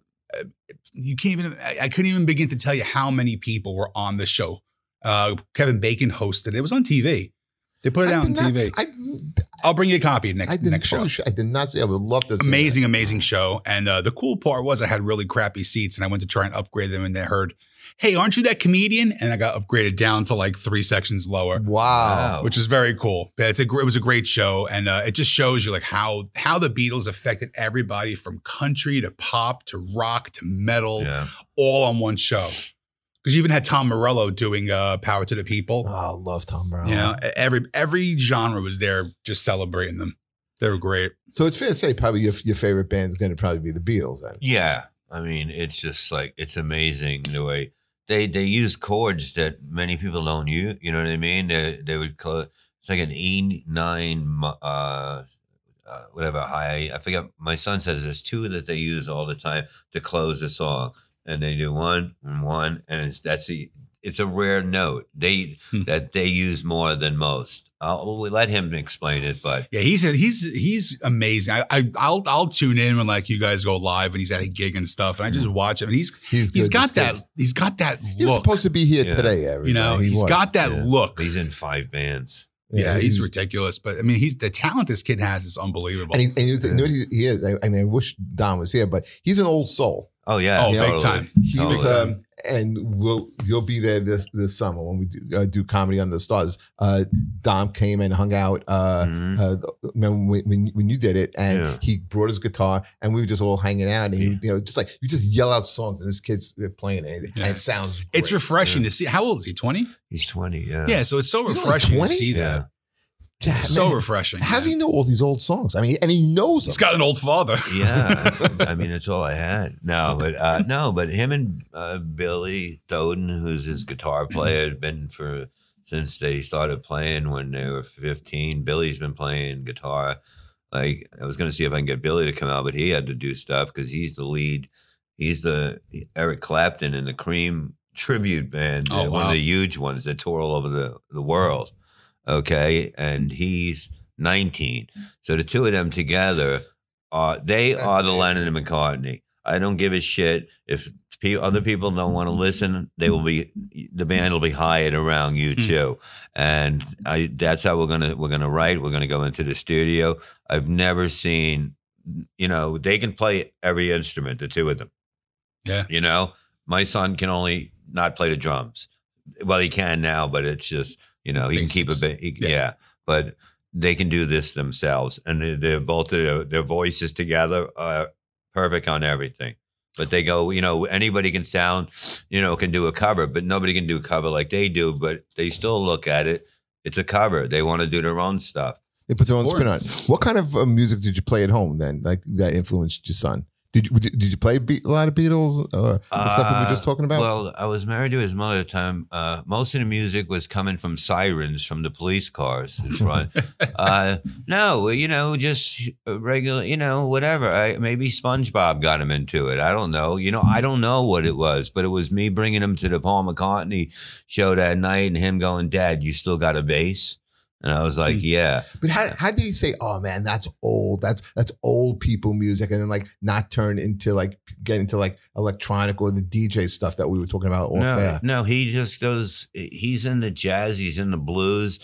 you can't even I, couldn't even begin to tell you how many people were on the show. Uh, Kevin Bacon hosted. It was on TV. They put it I out on not TV. I, I'll bring you a copy next next show. I did not say I would love to. Amazing, amazing show. And uh, the cool part was I had really crappy seats, and I went to try and upgrade them, and they heard, "Hey, aren't you that comedian?" And I got upgraded down to like three sections lower. Wow. which is very cool. Yeah, It's a gr- it was a great show, and uh, it just shows you like how how the Beatles affected everybody from country to pop to rock to metal, Yeah. all on one show. Because you even had Tom Morello doing uh, "Power to the People." Oh, I love Tom Brown. You know, every every genre was there, just celebrating them. They were great. So it's fair to say probably your, your favorite band is going to probably be the Beatles then. Yeah, I mean, it's just like it's amazing the way they they use chords that many people don't use. You know what I mean? They they would call it, it's like an E nine, uh, uh, whatever high. I forget. My son says there's two that they use all the time to close a song, and they do one and one, and it's that's the. It's a rare note they Hmm. that they use more than most. I'll we'll let him explain it, but Yeah, he's he's he's amazing. I, I I'll I'll tune in when like you guys go live and he's at a gig and stuff, and I just watch him. And he's He's he's good, got this that kid. he's got that He was supposed to be here Yeah. today. Everybody. you know, He he's was. got that yeah. look. he's in five bands. Yeah, he's ridiculous. But I mean, he's the talent this kid has is unbelievable. And, he, and he was, you know he, he is. I, I mean, I wish Don was here, but he's an old soul. Oh yeah, Oh, big totally. time. He Totally. was, um, and we'll you'll be there this this summer when we do, uh, do comedy on the stars. Uh, Dom came and hung out. Uh, Mhm. uh, remember when, when when you did it, and Yeah. he brought his guitar, and we were just all hanging out, and he, Yeah. you know, just like you just yell out songs, and this kid's uh, playing it, and Yeah. it sounds. Great. it's refreshing Yeah. to see. How old is he? Twenty? He's twenty. Yeah. Yeah. So it's so He's refreshing to 20? see Yeah. that. Yeah, It's so man. refreshing. How does he know all these old songs? I mean, and he knows He's them. got an old father. yeah. I mean, it's all I had. No, but uh, no, but him and uh, Billy Thoden, who's his guitar player, had been for since they started playing when they were fifteen. Billy's been playing guitar. Like I was going to see if I can get Billy to come out, but he had to do stuff because he's the lead. He's the Eric Clapton in the Cream tribute band, Oh, one wow. of the huge ones that tour all over the, the world. Okay, and he's nineteen. So the two of them together are they That's are the amazing. Lennon and McCartney. I don't give a shit if pe- other people don't want to listen. They will be the band will be hired around you Hmm. too, and I that's how we're gonna we're gonna write. We're gonna go into the studio. I've never seen, you know, they can play every instrument. The two of them. Yeah. You know, my son can only not play the drums. Well, he can now, but it's just you know he can keep a bit. he- Yeah. yeah, but they can do this themselves, and they- they're both their, their voices together are perfect on everything. But they go, you know, anybody can sound, you know, can do a cover, but nobody can do a cover like they do. But they still look at it. It's a cover. They want to do their own stuff. They put their own spin on it. What kind of uh, music did you play at home then? Like that influenced your son? Did you did you play Be- a lot of Beatles or the stuff that we were just talking about? Well, I was married to his mother at the time. Uh, most of the music was coming from sirens from the police cars in front. uh, no, you know, just regular, you know, whatever. I, maybe SpongeBob got him into it. I don't know. You know, I don't know what it was, but it was me bringing him to the Paul McCartney show that night and him going, Dad, you still got a bass? And I was like, Hmm. yeah. but how how did he say, "Oh man, that's old. That's that's old people music," and then like not turn into like get into like electronic or the DJ stuff that we were talking about no, no, he just goes. He's in the jazz. He's in the blues.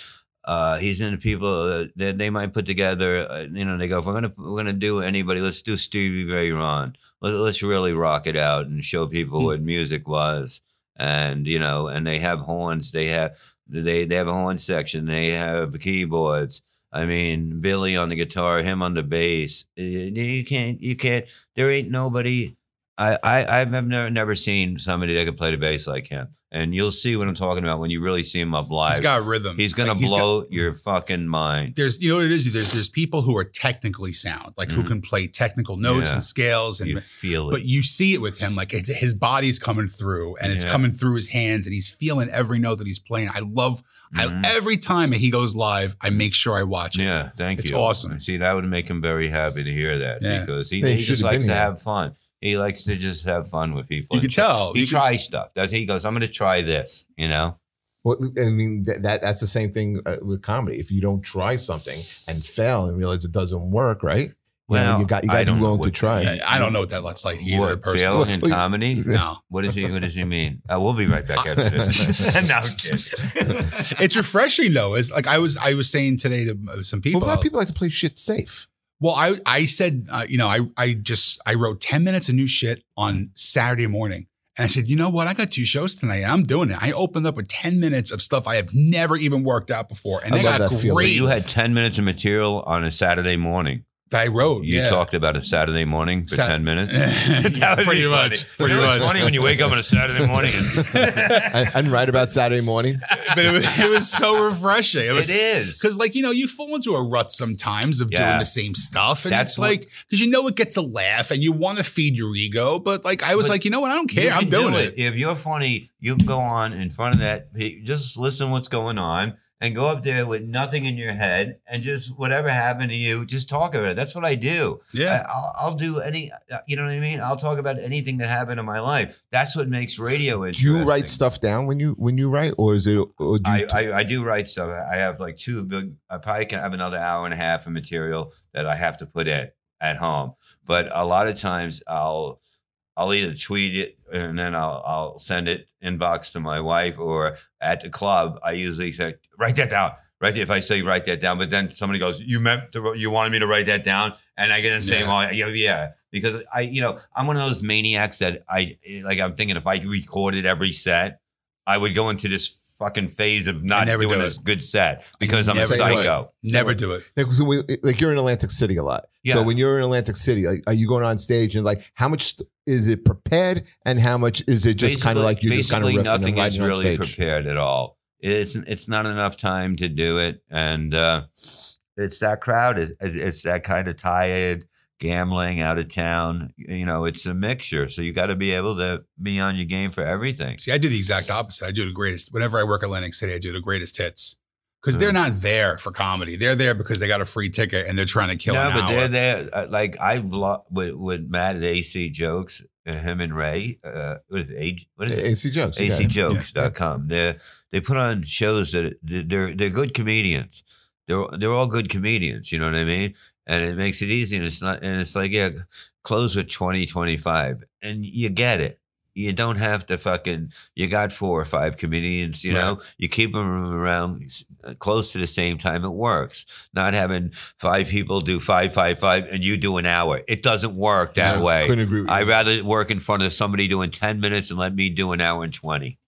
Uh, he's in the people that they might put together. Uh, you know, they go, if we're gonna we're gonna do anybody, let's do Stevie Ray Vaughan. Let, let's really rock it out and show people Hmm. what music was. And you know, and they have horns. They have they they have a horn section. They have keyboards. I mean, Billy on the guitar, him on the bass. Uh, You can't, you can't. There ain't nobody. I, I, I've never, never seen somebody that could play the bass like him. And you'll see what I'm talking about when you really see him up live. He's got rhythm. He's gonna Like, he's got- blow your fucking mind. there's you know what it is. There's there's people who are technically sound, like who Mhm. can play technical notes Yeah. and scales, and You feel it. but you see it with him, like it's, his body's coming through, and it's Yeah. coming through his hands, and he's feeling every note that he's playing. I love. Mhm. I, every time he goes live, I make sure I watch it. yeah, thank It's you. It's awesome. See, that would make him very happy to hear that Yeah. because he, Yeah, he he just likes to here. have fun. He likes to just have fun with people. You can try- tell. He You can- tries stuff. That's he goes. I'm going to try this. You know. Well, I mean that, that that's the same thing uh, with comedy. If you don't try something and fail and realize it doesn't work, right? You know, Well, you got you got to be know willing to try. Yeah, I don't know what that looks like either What, personally. failing in Well, comedy? No. What does he? What does he mean? Uh, we'll be right back after this. no, I'm kidding. it's refreshing though. It's like I was I was saying today to uh, some people. well, a lot of people like to play shit safe. Well, I I said uh, you know I I just I wrote ten minutes of new shit on Saturday morning, and I said you know what I got two shows tonight. and I'm doing it. I opened up with ten minutes of stuff I have never even worked out before, and I they got that feeling. great. You had ten minutes of material on a Saturday morning. That I wrote. You yeah. talked about a Saturday morning for Sat- ten minutes. Yeah, pretty be funny. much. Pretty much. It's funny when you wake up on a Saturday morning. And and, and write about Saturday morning. but it was, it was so refreshing. It was it is. Because, like, you know, you fall into a rut sometimes of doing the same stuff. And That's it's what- like, because you know it gets a laugh and you want to feed your ego. But, like, I was But like, you know what? I don't care. I'm can do doing it. If you're funny, you can go on in front of that. Just listen what's going on and go up there with nothing in your head and just whatever happened to you, just talk about it. That's what I do. Yeah. I, I'll, I'll do any. uh, You know what I mean? I'll talk about anything that happened in my life. That's what makes radio interesting. Do you write stuff down when you when you write, or is it? Or do you I, I, I do write stuff. I have like two big. I probably can have another hour and a half of material that I have to put in at home. But a lot of times I'll I'll either tweet it and then I'll I'll send it inbox to my wife or at the club. I usually say write that down. Right if I say write that down, but then somebody goes, "You meant to, you wanted me to write that down," and I get in the same, Yeah. yeah, yeah, because I, you know, I'm one of those maniacs that I like. I'm thinking if I recorded every set, I would go into this fucking phase of not never doing do this good set because I'm a never do psycho. Never do it. like, so we- like you're in Atlantic City a lot. Yeah. So when you're in Atlantic City, like, are you going on stage and like how much is it prepared and how much is it just kind of like you're just kind of basically riffing and nothing is on really stage? prepared at all. It's it's not enough time to do it, and uh, it's that crowd. It's, it's that kind of tired gambling out of town. You know, it's a mixture. So you got to be able to be on your game for everything. See, I do the exact opposite. I do the greatest. Whenever I work at Atlantic City, I do the greatest hits. Because they're not there for comedy. They're there because they got a free ticket and they're trying to kill no, but hour. they're there. Uh, like I lo- with with Matt at AC Jokes, uh, him and Ray. Uh, what is it? A- What is it? AC jokes. you got it. acjokes.com. They they put on shows that they're they're good comedians. They're they're all good comedians, you know what I mean? And it makes it easy and it's not and it's like yeah, close with 20 25 and you get it. You don't have to fucking you got four or five comedians, you know. You keep them around uh, close to the same time it works. Not having five people do five five five and you do an hour. It doesn't work that Yeah, way. Couldn't agree with I'd you. rather work in front of somebody doing 10 minutes and let me do an hour and 20.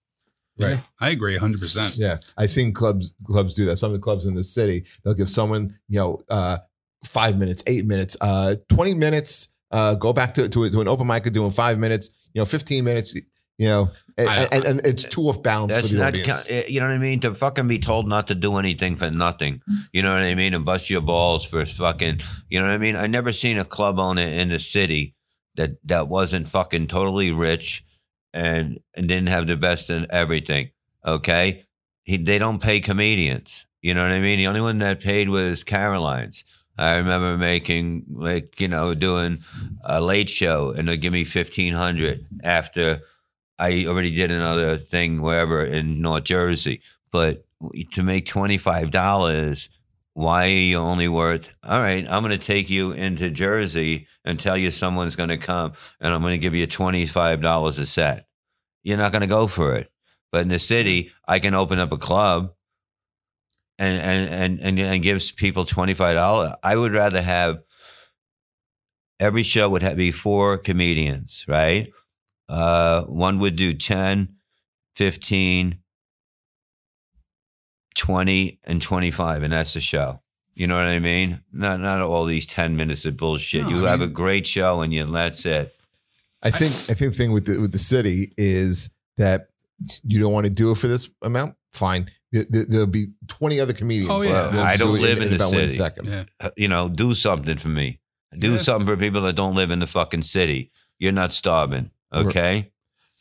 right. I agree 100%. Yeah, I've seen clubs clubs do that. Some of the clubs in the city, they'll give someone you know uh, five minutes, eight minutes, uh, twenty minutes. Uh, go back to to, to an open mic and doing five minutes. You know, fifteen minutes. You know, and, I- and, and it's too off balance That's for the not, audience. eh, you know what I mean? To fucking be told not to do anything for nothing. You know what I mean? And bust your balls for fucking, you know what I mean? I never seen a club owner in the city that, that wasn't fucking totally rich and, and didn't have the best in everything. Okay. He, they don't pay comedians. You know what I mean? The only one that paid was Caroline's. I remember making like, you know, doing a late show and they'd give me fifteen hundred after I already did another thing wherever in North Jersey. But to make twenty five dollars, why are you only worth all right, I'm gonna take you into Jersey and tell you someone's gonna come and I'm gonna give you twenty five dollars a set. You're not gonna go for it. But in the city, I can open up a club and and and and, and gives people twenty five dollars. I would rather have every show would have be four comedians, right? Uh, one would do 10, 15, 20, and 25, and that's the show. You know what I mean? Not not all these 10 minutes of bullshit. No, you I have mean- a great show and you that's it. I think I think the thing with the with the city is that you don't want to do it for this amount. Fine, there'll be twenty other comedians. Oh, yeah. that'll I don't do it live in the about one city. second. Yeah. Uh, You know, do something for me. Do Yeah. something for people that don't live in the fucking city. You're not starving, Right. okay?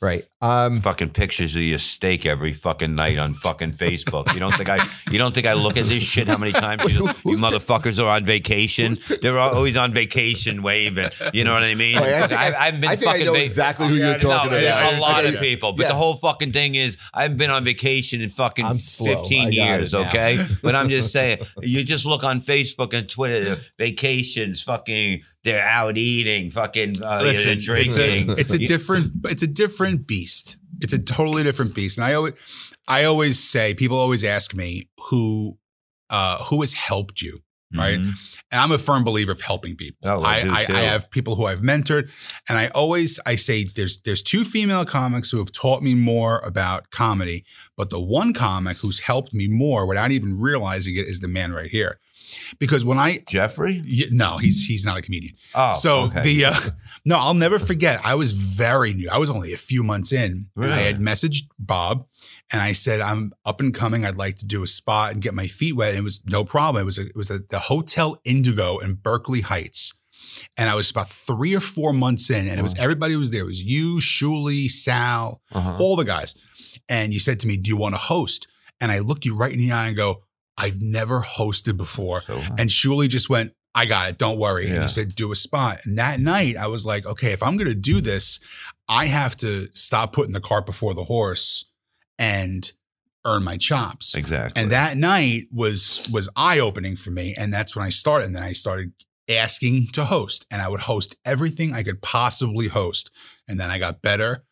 Right. Um, fucking pictures of your steak every fucking night on fucking Facebook. You don't think I you don't think I look at this shit how many times you, you motherfuckers are on vacation? They're always on vacation waving. You know what I mean? Wait, I think I- have been I think I know va- exactly who you're talking no, about. a lot of people. But Yeah. the whole fucking thing is, I haven't been on vacation in fucking 15 years, okay? but I'm just saying, you just look on Facebook and Twitter, vacations, fucking, they're out eating, fucking, uh, Listen, they're it's a, drinking. it's a different, it's a different beast. It's a totally different beast. And I always, I always say, people always ask me who, uh, who has helped you, right? Mhm. And I'm a firm believer of helping people. Oh, I I, I. I have people who I've mentored, and I always I say there's there's two female comics who have taught me more about comedy, but the one comic who's helped me more without even realizing it is the man right here, because when I Jeffrey? y- no he's he's not a comedian. Oh, so okay. the uh, no I'll never forget. I was very new. I was only a few months in, and I had messaged Bob, and I said I'm up and coming. I'd like to do a spot and get my feet wet. And it was no problem. It was a, it was at the Hotel Indigo in Berkeley Heights, and I was about three or four months in, and it was everybody was there. It was you, Shuli, Sal, Uh-huh. all the guys. And you said to me, "Do you want to host?" And I looked you right in the eye and go, "I've never hosted before." So, And Shuli just went, I got it. Don't worry. And he said, do a spot. And that night, I was like, okay, if I'm going to do this, I have to stop putting the cart before the horse and earn my chops. exactly. And that night was was eye opening for me. And that's when I started. And then I started asking to host, and I would host everything I could possibly host. And then I got better.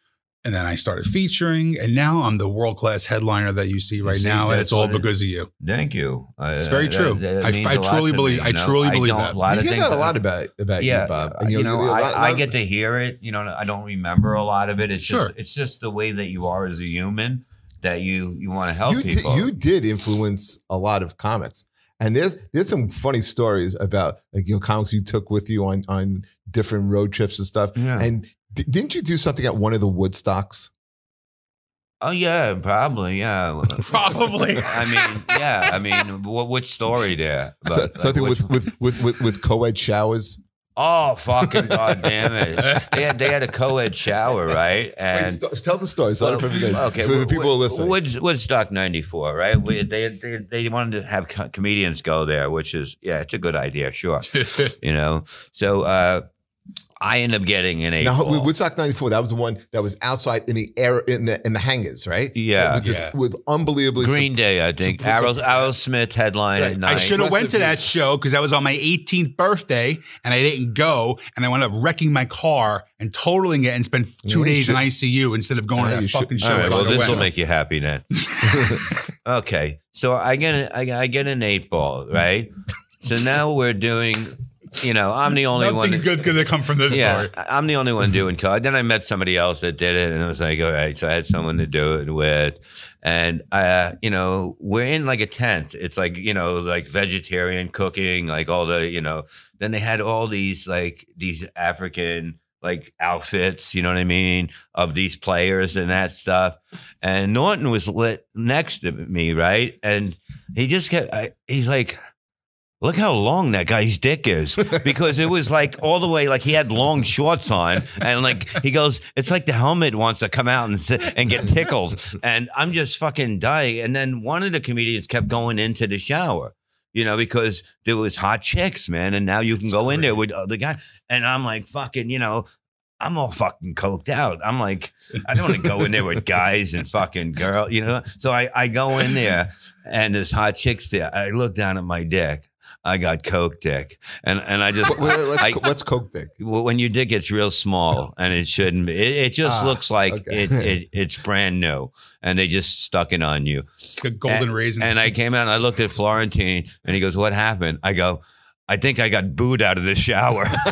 And then I started featuring, and now I'm the world class headliner that you see right See, now, and it's all what it- because of you. Thank you. It's very true. I- means I a lot truly believe- me, I you know? truly believe that. A lot you of hear things. that a lot about about yeah, you, Bob. uh, you know, a I, lot- I get to hear it. You know, I don't remember a lot of it. It's Sure. just, it's just the way that you are as a human that you you want to help you did, people. you did influence a lot of comics, and there's there's some funny stories about like you know comics you took with you on on different road trips and stuff. Yeah. And d- didn't you do something at one of the Woodstocks? oh yeah, probably yeah. Probably. I mean, yeah. I mean, what, which story there? So- But, like, something which- with, with with with with co-ed showers. Oh fucking goddamn it! They had they had a co-ed shower, right? Wait, And st- tell the story. So Well, for, the, okay, for the Wood- people who are listening. Woods, Woodstock '94, right? We, they, they they wanted to have co- comedians go there, which is yeah, it's a good idea, sure. you know, so uh, I end up getting an eight now, ball. Woodstock '94. That was the one that was outside in the air in the in the hangars, right? Yeah. with, just- Yeah. with unbelievably Green Day, I think. some- Arrow, some- Aerosmith headline Right. at I night. I should have went to that show because that was on my 18th birthday and I didn't go and I wound up wrecking my car and totaling it and spent two Yeah, you days in ICU instead of going Yeah, to that you should- fucking show. All right, I well, should've this will make you happy then. okay, so I get a, I, I get an eight ball, right? So now we're doing, you know, I'm the only Nothing one. good's gonna come from this yeah, story. I- I'm the only one doing co Then I met somebody else that did it, and it was like, all right. So I had someone to do it with, and uh, you know, we're in like a tent. It's like you know, like vegetarian cooking, like all the you know. Then they had all these like these African like outfits, you know what I mean, of these players and that stuff. And Norton was lit next to me, right? And he just kept. I, he's like. Look how long that guy's dick is because it was like all the way like he had long shorts on and like he goes it's like the helmet wants to come out and sit and get tickled and I'm just fucking dying and then one of the comedians kept going into the shower you know because there was hot chicks man and now you can That's go in there with the guy and I'm like fucking you know I'm all fucking coked out. I'm like, I don't want to go in there with guys and fucking girl, you know. So I, I go in there and there's hot chicks there. I look down at my dick. I got coke dick, and and I just What- what- what's, I- what's Coke Dick? when your dick gets real small and it shouldn't be, it, it just Ah, looks like okay. it, it it's brand new, and they just stuck it on you. Good golden raisin. And I came out and I looked at Florentine, and he goes, "What happened?" I go, "I think I got booed out of the shower."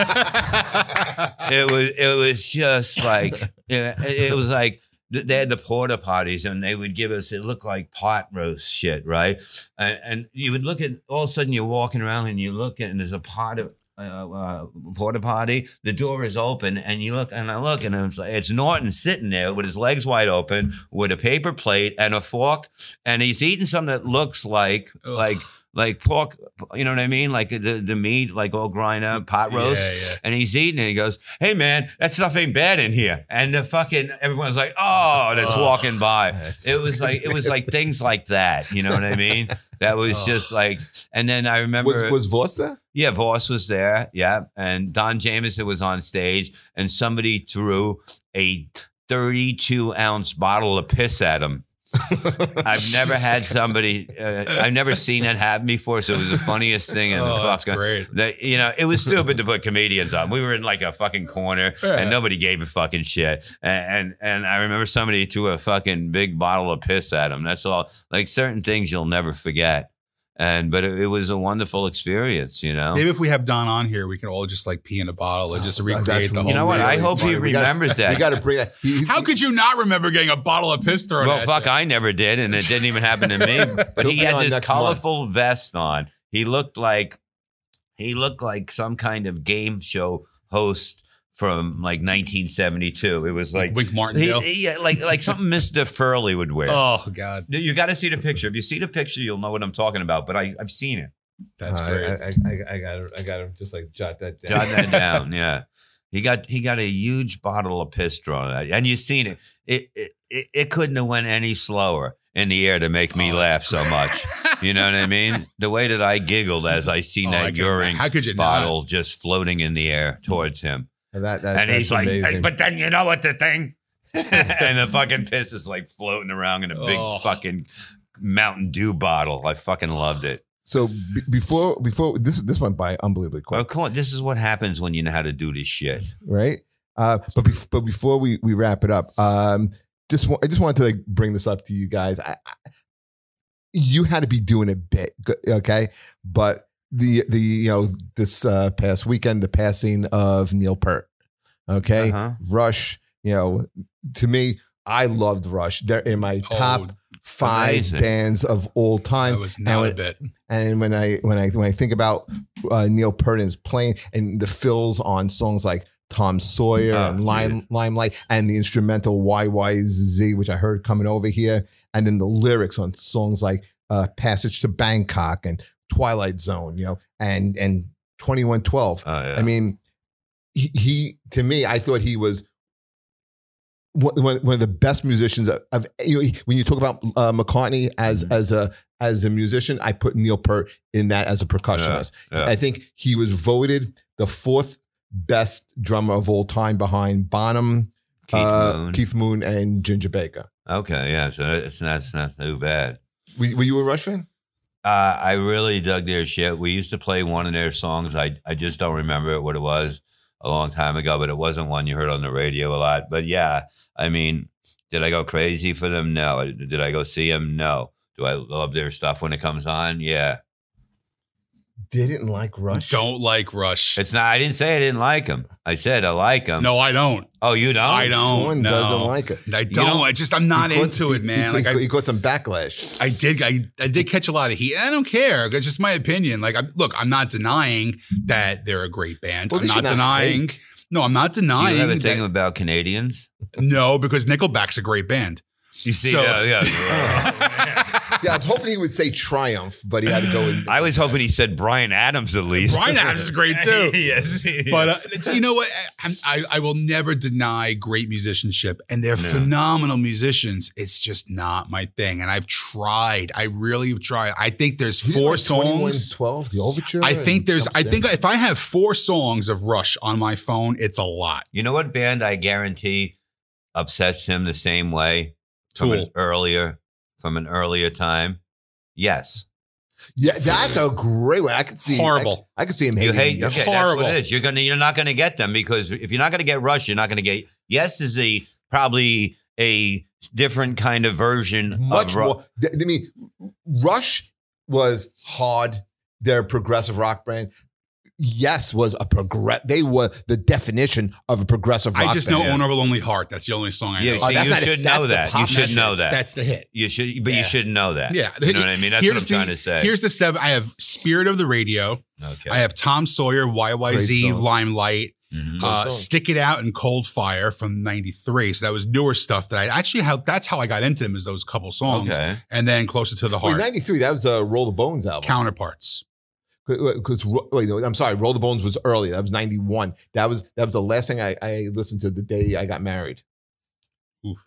it was it was just like it, it was like they had the porta potties and they would give us it looked like pot roast shit right and, and you would look at all of a sudden you're walking around and you look at and there's a pot of uh, uh, porta potty the door is open and you look and I look and it's like it's Norton sitting there with his legs wide open with a paper plate and a fork and he's eating something that looks like Ugh. like like pork. You know what I mean? Like the the meat, like all grind up, pot roast. Yeah, yeah. And he's eating it. He goes, "Hey man, that stuff ain't bad in here." And the fucking everyone's like, "Oh," that's Oh, walking by. That's- It was like it was like things like that. You know what I mean? That was Oh. just like. And then I remember, was was Voss there? yeah, Voss was there, yeah, and Don Jamieson was on stage, and somebody threw a thirty-two ounce bottle of piss at him. I've never had somebody. Uh, I've never seen it happen before, so it was the funniest thing in the Oh, that's fucking. great. That you know, it was stupid to put comedians on. We were in like a fucking corner, Yeah. and nobody gave a fucking shit. And, and and I remember somebody threw a fucking big bottle of piss at him. That's all. Like certain things you'll never forget. And but it, it was a wonderful experience, you know. Maybe if we have Don on here, we can all just like pee in a bottle and just That's recreate the whole. you know what? I hope he funny. We remembers that. You got to bring that. He, he- How could you not remember getting a bottle of piss thrown well, at fuck, you? I never did, and it didn't even happen to me. But He'll he be had this next month. colorful vest on. He looked like he looked like some kind of game show host from like 1972. It was like Wink he, Martindale. he- yeah, like like something Mr. Furley would wear. oh God, You got to see the picture. If you see the picture, you'll know what I'm talking about. But I, I've seen it. that's Uh, great. I, I, I, I got to I got to just like jot that down. Jot that down. Yeah. He got he got a huge bottle of piss drawn at, and you've seen it. It, it it it couldn't have went any slower in the air to make me Oh, laugh so much. You know what I mean? The way that I giggled as I seen Oh, that can- urine How could you bottle just floating in the air towards him, And that, that, and that's he's like, amazing. "Hey, "But then you know what the thing?" and the fucking piss is like floating around in a big Oh. fucking Mountain Dew bottle. I fucking loved it. so be- before before this this went by unbelievably quick. Well, come on, this is what happens when you know how to do this shit. right? Uh, but bef- but before we we wrap it up, um, just wa- I just wanted to like bring this up to you guys. I, I, you had to be doing a bit, okay? But the the you know this uh, past weekend, the passing of Neil Peart, okay? Uh-huh. Rush, you know, to me, I loved Rush. They're in my top five amazing. bands of all time. that was not and a when- bit. and when I when I when I think about uh, Neil Peart and his playing and the fills on songs like Tom Sawyer Oh, and Lime, Limelight and the instrumental YYZ, which I heard coming over here, and then the lyrics on songs like uh, Passage to Bangkok and Twilight Zone, you know, and and Twenty One Twelve. Oh, yeah. I mean, he, he to me, I thought he was one, one of the best musicians of, of you know, when you talk about uh, McCartney as Mhm. as a as a musician, I put Neil Peart in that as a percussionist. Yeah. I think he was voted the fourth best drummer of all time behind Bonham, Keith uh, Moon. Keith Moon, and Ginger Baker. Okay, yeah, so it's not, it's not too bad. Were, were you a Rush fan? Uh, I really dug their shit. We used to play one of their songs. I, I just don't remember what it was a long time ago, but it wasn't one you heard on the radio a lot. But yeah, I mean, did I go crazy for them? No. Did I go see them? No. Do I love their stuff when it comes on? Yeah. Didn't like Rush. Don't like Rush. It's not. I didn't say I didn't like them. I said I like them. no, I don't. Oh, you don't? I don't. Sean no. doesn't like it. I don't. don't- I just I'm not caught- into it, man. He, Like I, he got some backlash. I did. I, I did catch a lot of heat. I don't care. It's just my opinion. Like, I, look, I'm not denying that they're a great band. Well, I'm not not denying. fake. No, I'm not denying. Do you have a that- thing about Canadians? no, because Nickelback's a great band. You see, So- yeah, yeah. yeah, I was hoping he would say Triumph, but he had to go. In, I was hoping he said Bryan Adams at least. Bryan Adams is great too. yes, But uh, you know what? I, I, I will never deny great musicianship, and they're No. phenomenal musicians. It's just not my thing, and I've tried. I really have tried. I think there's He did four like songs. 12, the Overture. I think there's. I something. think if I have four songs of Rush on my phone, it's a lot. You know what band I guarantee upsets him the same way from Tool. earlier from an earlier time? Yes. Yeah, that's a great way. I could see Horrible. I, I could see him You hating. hate okay, Horrible. that's what it is. You're gonna you're not gonna get them because if you're not gonna get Rush, you're not gonna get Yes is a probably a different kind of version much of Ru- more. I mean, Rush was hard. They're a progressive rock brand. Yes, was a progress. They were the definition of a progressive rock. I just know band. "Owner of a Lonely Heart." That's the only song I Yeah, know. Oh, see, that's you should That's know that. You should know that. That's the hit. you should but you Yeah. should know that. Yeah, You know what I mean? That's Here's what I'm trying to say. Here's the seven. I have "Spirit of the Radio." okay. I have Tom Sawyer, Great YYZ, song. Limelight, Mhm. Uh. Stick It Out and Cold Fire from 93. So that was newer stuff that I actually, how that's how I got into them is those couple songs. Okay. And then Closer to the Wait, Heart, 93, that was a Roll the Bones album. Counterparts. Because wait, no, I'm sorry, Roll the Bones was early. That was 91. That was that was the last thing I, I listened to the day I got married.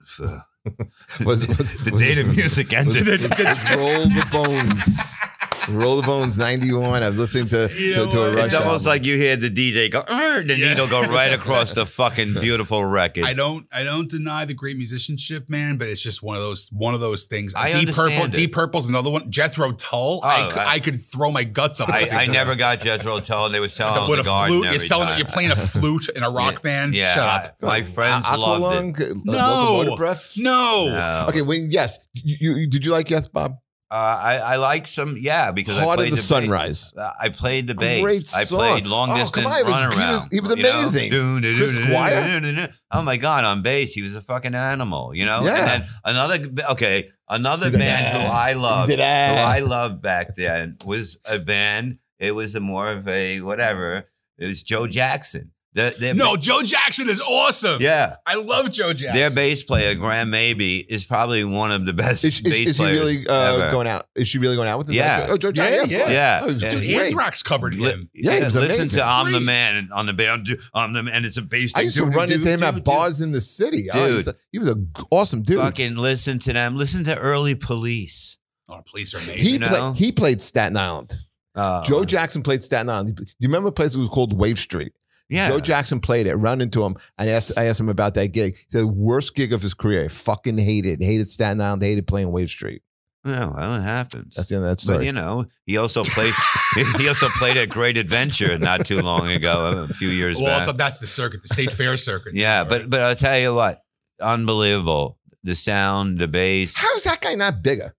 So, Was, was the was- day the music was, ended. was- was Roll the Bones. Roll the Bones 91. I was listening to, You to, to a what? Rush It's almost album. like you hear the DJ go, "Arr," the Yeah. needle go right across the fucking beautiful record. I don't, I don't deny the great musicianship, man, but it's just one of those, one of those things. I Deep Purple, understand it. Deep Purple's another one. Jethro Tull, I, Oh, could, I- I, could throw my guts up. I, I never got Jethro Tull, and they were selling with the a garden flute. You're selling, time. you're playing a flute in a rock band. Yeah, Shut up. my friends loved it. Aqualung, uh, No. Locomotive Breath. No. No. Okay, when yes, you, you did you like Yes, Bob? Uh, I, I like some, yeah, because I played of the, bass. Sunrise. Uh, I played the bass. Great I played long Oh, distance come on, he was- run he was- he was know? amazing. Doo, Chris Squire? Oh my god, on bass, he was a fucking animal. You know. Yeah. And then another, okay, another band who "Ah." I loved, who "Ah." I loved back then was a band. It was a more of a whatever. It was Joe Jackson. The, their No, Joe Jackson is awesome. yeah. I love Joe Jackson. Their bass player, Graham Maby, is probably one of the best Is, is, bass is he players really uh, ever. going out? Is she really going out with him? Yeah. Oh, George. Yeah, of yeah. course. Yeah. Oh, he Yeah. Dude. Anthrax covered Li- him. Yeah, he was listen amazing. to I'm the man on the band. I'm the man. It's a bass. I used to run into him at bars in the city. Dude. he's a- he was a g- awesome dude. Fucking listen to them. Listen to early police. Oh, police are amazing. he you know? played. He played Staten Island. Uh, Joe Jackson played Staten Island. Do you remember a place that was called Wave Street? Yeah. Joe Jackson played it. Run into him. I asked. I asked him about that gig. He said worst gig of his career. He fucking hated. Hated Staten Island. Hated playing Wave Street. Yeah, well, it happens. That's the end of that but story. you know, he also played. he also played at Great Adventure not too long ago, a few years well, back. it's, that's the circuit, the state fair circuit. yeah, but but I'll tell you what, unbelievable. The sound, the bass. How is that guy not bigger?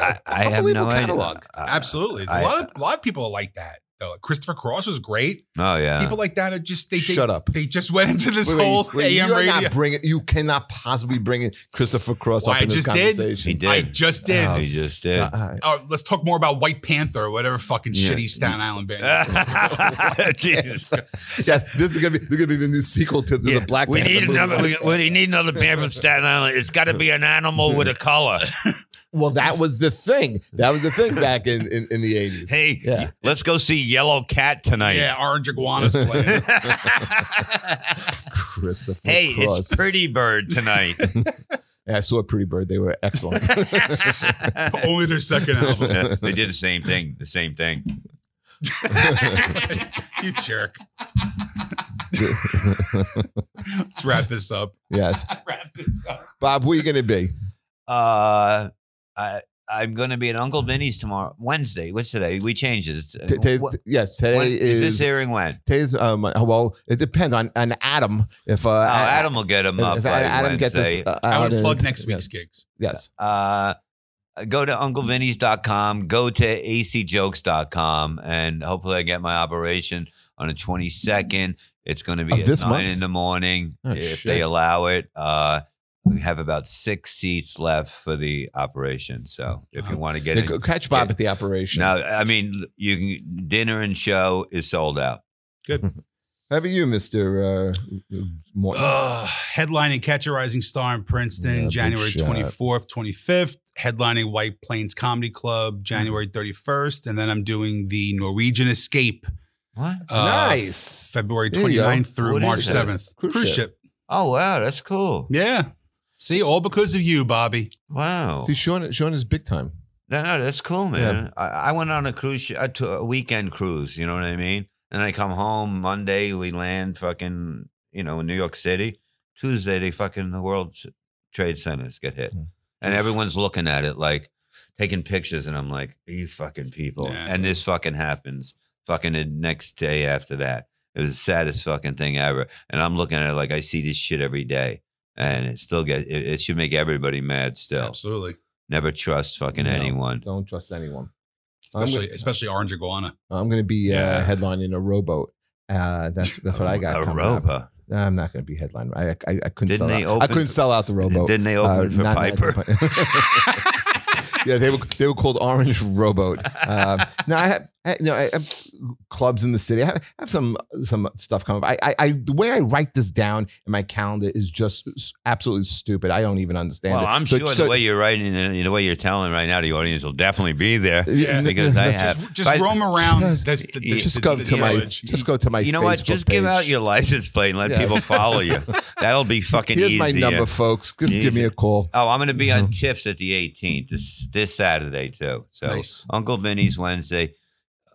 I, I have Unbelievable no catalog. idea. Uh, absolutely, I- a lot of a lot of people are like that. Though Christopher Cross was great. Oh yeah. People like that are just they, they Shut up. They just went into this Wait, wait, whole wait, AM you radio. not bringing. You cannot possibly bring in Christopher Cross Well, up I in this just did. he did. I just did. Oh, he just did. Uh, Oh, let's talk more about White Panther or whatever fucking Yeah. shitty Staten Island band. Jesus. yes, this is gonna be this is gonna be the new sequel to the, Yeah, the Black we Panther need movie. another. We, we need another band from Staten Island. It's got to be an animal with a color. Well, that was the thing. That was the thing back in in, in the eighties. Hey, Yeah. let's go see Yellow Cat tonight. yeah, Orange Iguana's playing. Christopher hey, Cross. it's Pretty Bird tonight. yeah, I saw Pretty Bird. They were excellent. Only their second album. Yeah, they did the same thing. The same thing. you jerk. Let's wrap this up. yes, Wrap this up. Bob, where are you gonna be? Uh, I I'm going to be at Uncle Vinny's tomorrow. Wednesday. What's today? We changed it. T- t- What- yes, today when- is, this airing when? today's um. Well, it depends on on Adam. If uh, Oh, Adam will get him up if by Adam gets us Wednesday. uh, I out would and- plug next yes, week's gigs. Yes. uh, go to unclevinny's.com, go to acjokes.com, and hopefully I get my operation on the 22nd. It's going to be Of at this 9 month? in the morning Oh, if shit. they allow it. Uh, we have about six seats left for the operation. So if you want to get Yeah, go catch Bob Yeah. at the operation. Now, I mean, you can dinner and show is sold out. Good. How about you, Mister uh, Morton? Ugh, headlining Catch a Rising Star in Princeton, Yeah, January 24th, 25th. Headlining White Plains Comedy Club, January 31st. And then I'm doing the Norwegian Escape, What? uh, nice. February There you 29th through What is March 7th. Cruise Cruise, ship. ship. Oh, wow. That's cool. Yeah. See, all because of you, Bobby. Wow. See, Sean, Sean is big time. No, no, that's cool, man. I, I went on a cruise, sh- uh, to a weekend cruise. You know what I mean? And I come home Monday. We land fucking, you know, in New York City. Tuesday, they fucking the World Trade Centers get hit, Mm. and everyone's looking at it like taking pictures, and I'm like, you fucking people. Yeah. And this fucking happens. Fucking the next day after that, it was the saddest fucking thing ever. And I'm looking at it like I see this shit every day, and it still get it, it should make everybody mad. Still, Absolutely. never trust fucking No. anyone. Don't trust anyone. I'm Especially, gonna, especially Orange Iguana. I'm gonna be uh, Yeah. headlining a rowboat. Uh, that's that's what I got. A coming up. Ropa. I'm not gonna be headlining. I I, I couldn't Didn't sell they out. I open couldn't for- sell out the rowboat. Didn't they Uh, open for not- not- Piper? yeah, they were they were called Orange Rowboat. Um, no, I have I- you know, I have clubs in the city. I have, have some some stuff coming up. I, I, I the way I write this down in my calendar is just absolutely stupid. I don't even understand Well, it. I'm So- sure so- the way you're writing and the way you're telling right now, the audience will definitely be there. Yeah. Because I have. Just, just But- roam around. Just- That's the, the, just the- go the to my village. just go to my. You know what? Facebook Just give out your license plate and let Yes. people follow you. That'll be fucking Here's easy. my number, folks. Just give me a call. Oh, I'm going to be on Mhm. Tips at the 18th this this Saturday too. So Nice. Uncle Vinny's Wednesday,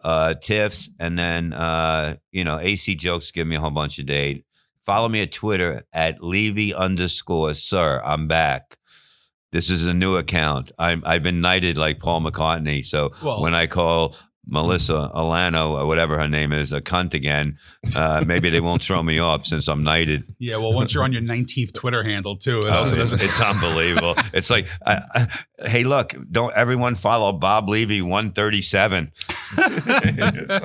uh, Tiffs, and then uh, you know AC jokes. Give me a whole bunch of date. Follow me at Twitter at Levy underscore Sir. I'm back. This is a new account. I'm I've been knighted like Paul McCartney. So Well- when I call Melissa Alano or whatever her name is a cunt again, uh, maybe they won't throw me off since I'm knighted. Yeah, well, once you're on your 19th Twitter handle too, it Oh, also it's, doesn't. it's unbelievable. It's like, uh, uh, hey, look, don't everyone follow Bob Levy 137?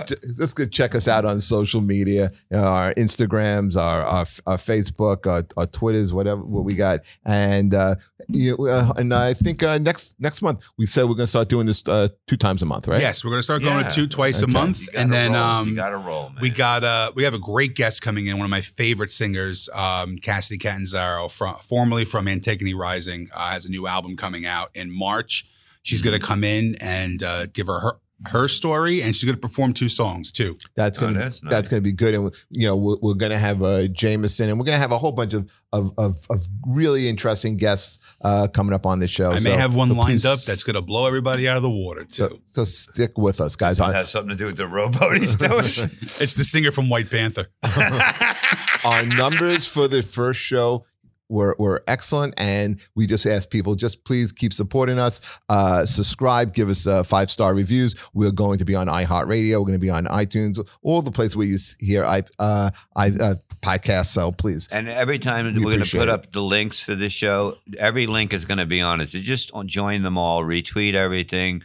J- Just go check us out on social media, you know, our Instagrams, our our, our Facebook, our, our Twitters, whatever what we got, and uh, you uh, and I think uh, next next month we said we're going to start doing this uh, two times a month, right? Yes, we're gonna start going To two twice Okay. a month, and then um, you got to roll, man. we got uh we have a great guest coming in. One of my favorite singers, um, Cassidy Catanzaro, from formerly from Antigone Rising, uh, has a new album coming out in March. She's gonna Mm-hmm. come in and uh, give her her her story, and she's gonna perform two songs too. That's Oh, gonna that's that's, nice. gonna be good, and you know we're, we're gonna have uh, Jamieson, and we're gonna have a whole bunch of of of, of really interesting guests uh, coming up on the show. I may have one so lined please- up that's gonna blow everybody out of the water too. so, so stick with us, guys. That Our, has something to do with the rowboat he's doing. it's the singer from White Panther. our numbers for the first show were, were excellent and we just ask people just please keep supporting us uh, subscribe give us uh, five star reviews we're going to be on iheartradio we're going to be on itunes all the places where you hear i uh, i uh, podcasts so please and every time We are going to put it. up the links for this show, every link is going to be on it. So just join them all, retweet everything,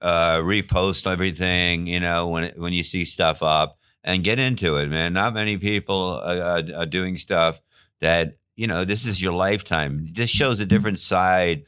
uh, repost everything. You know when when you see stuff up and get into it, man. Not many people are, are, are doing stuff that you know. This is your lifetime. This shows a different side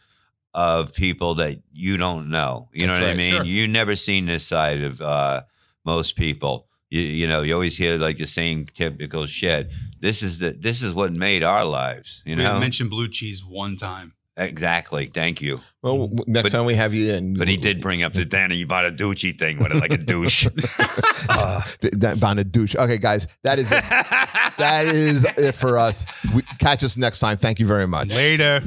of people that you don't know. You know That's what I mean? sure. You never seen this side of uh, most people. You, you know, you always hear like the same typical shit. This is the this is what made our lives. You we know, mentioned blue cheese one time. Exactly. Thank you. well next But- time we have you in But he did bring up the Danny Bonaducci thing with it like a douche. uh, Bonaduce. okay guys that is it. that is it for us we, catch us next time thank you very much Later.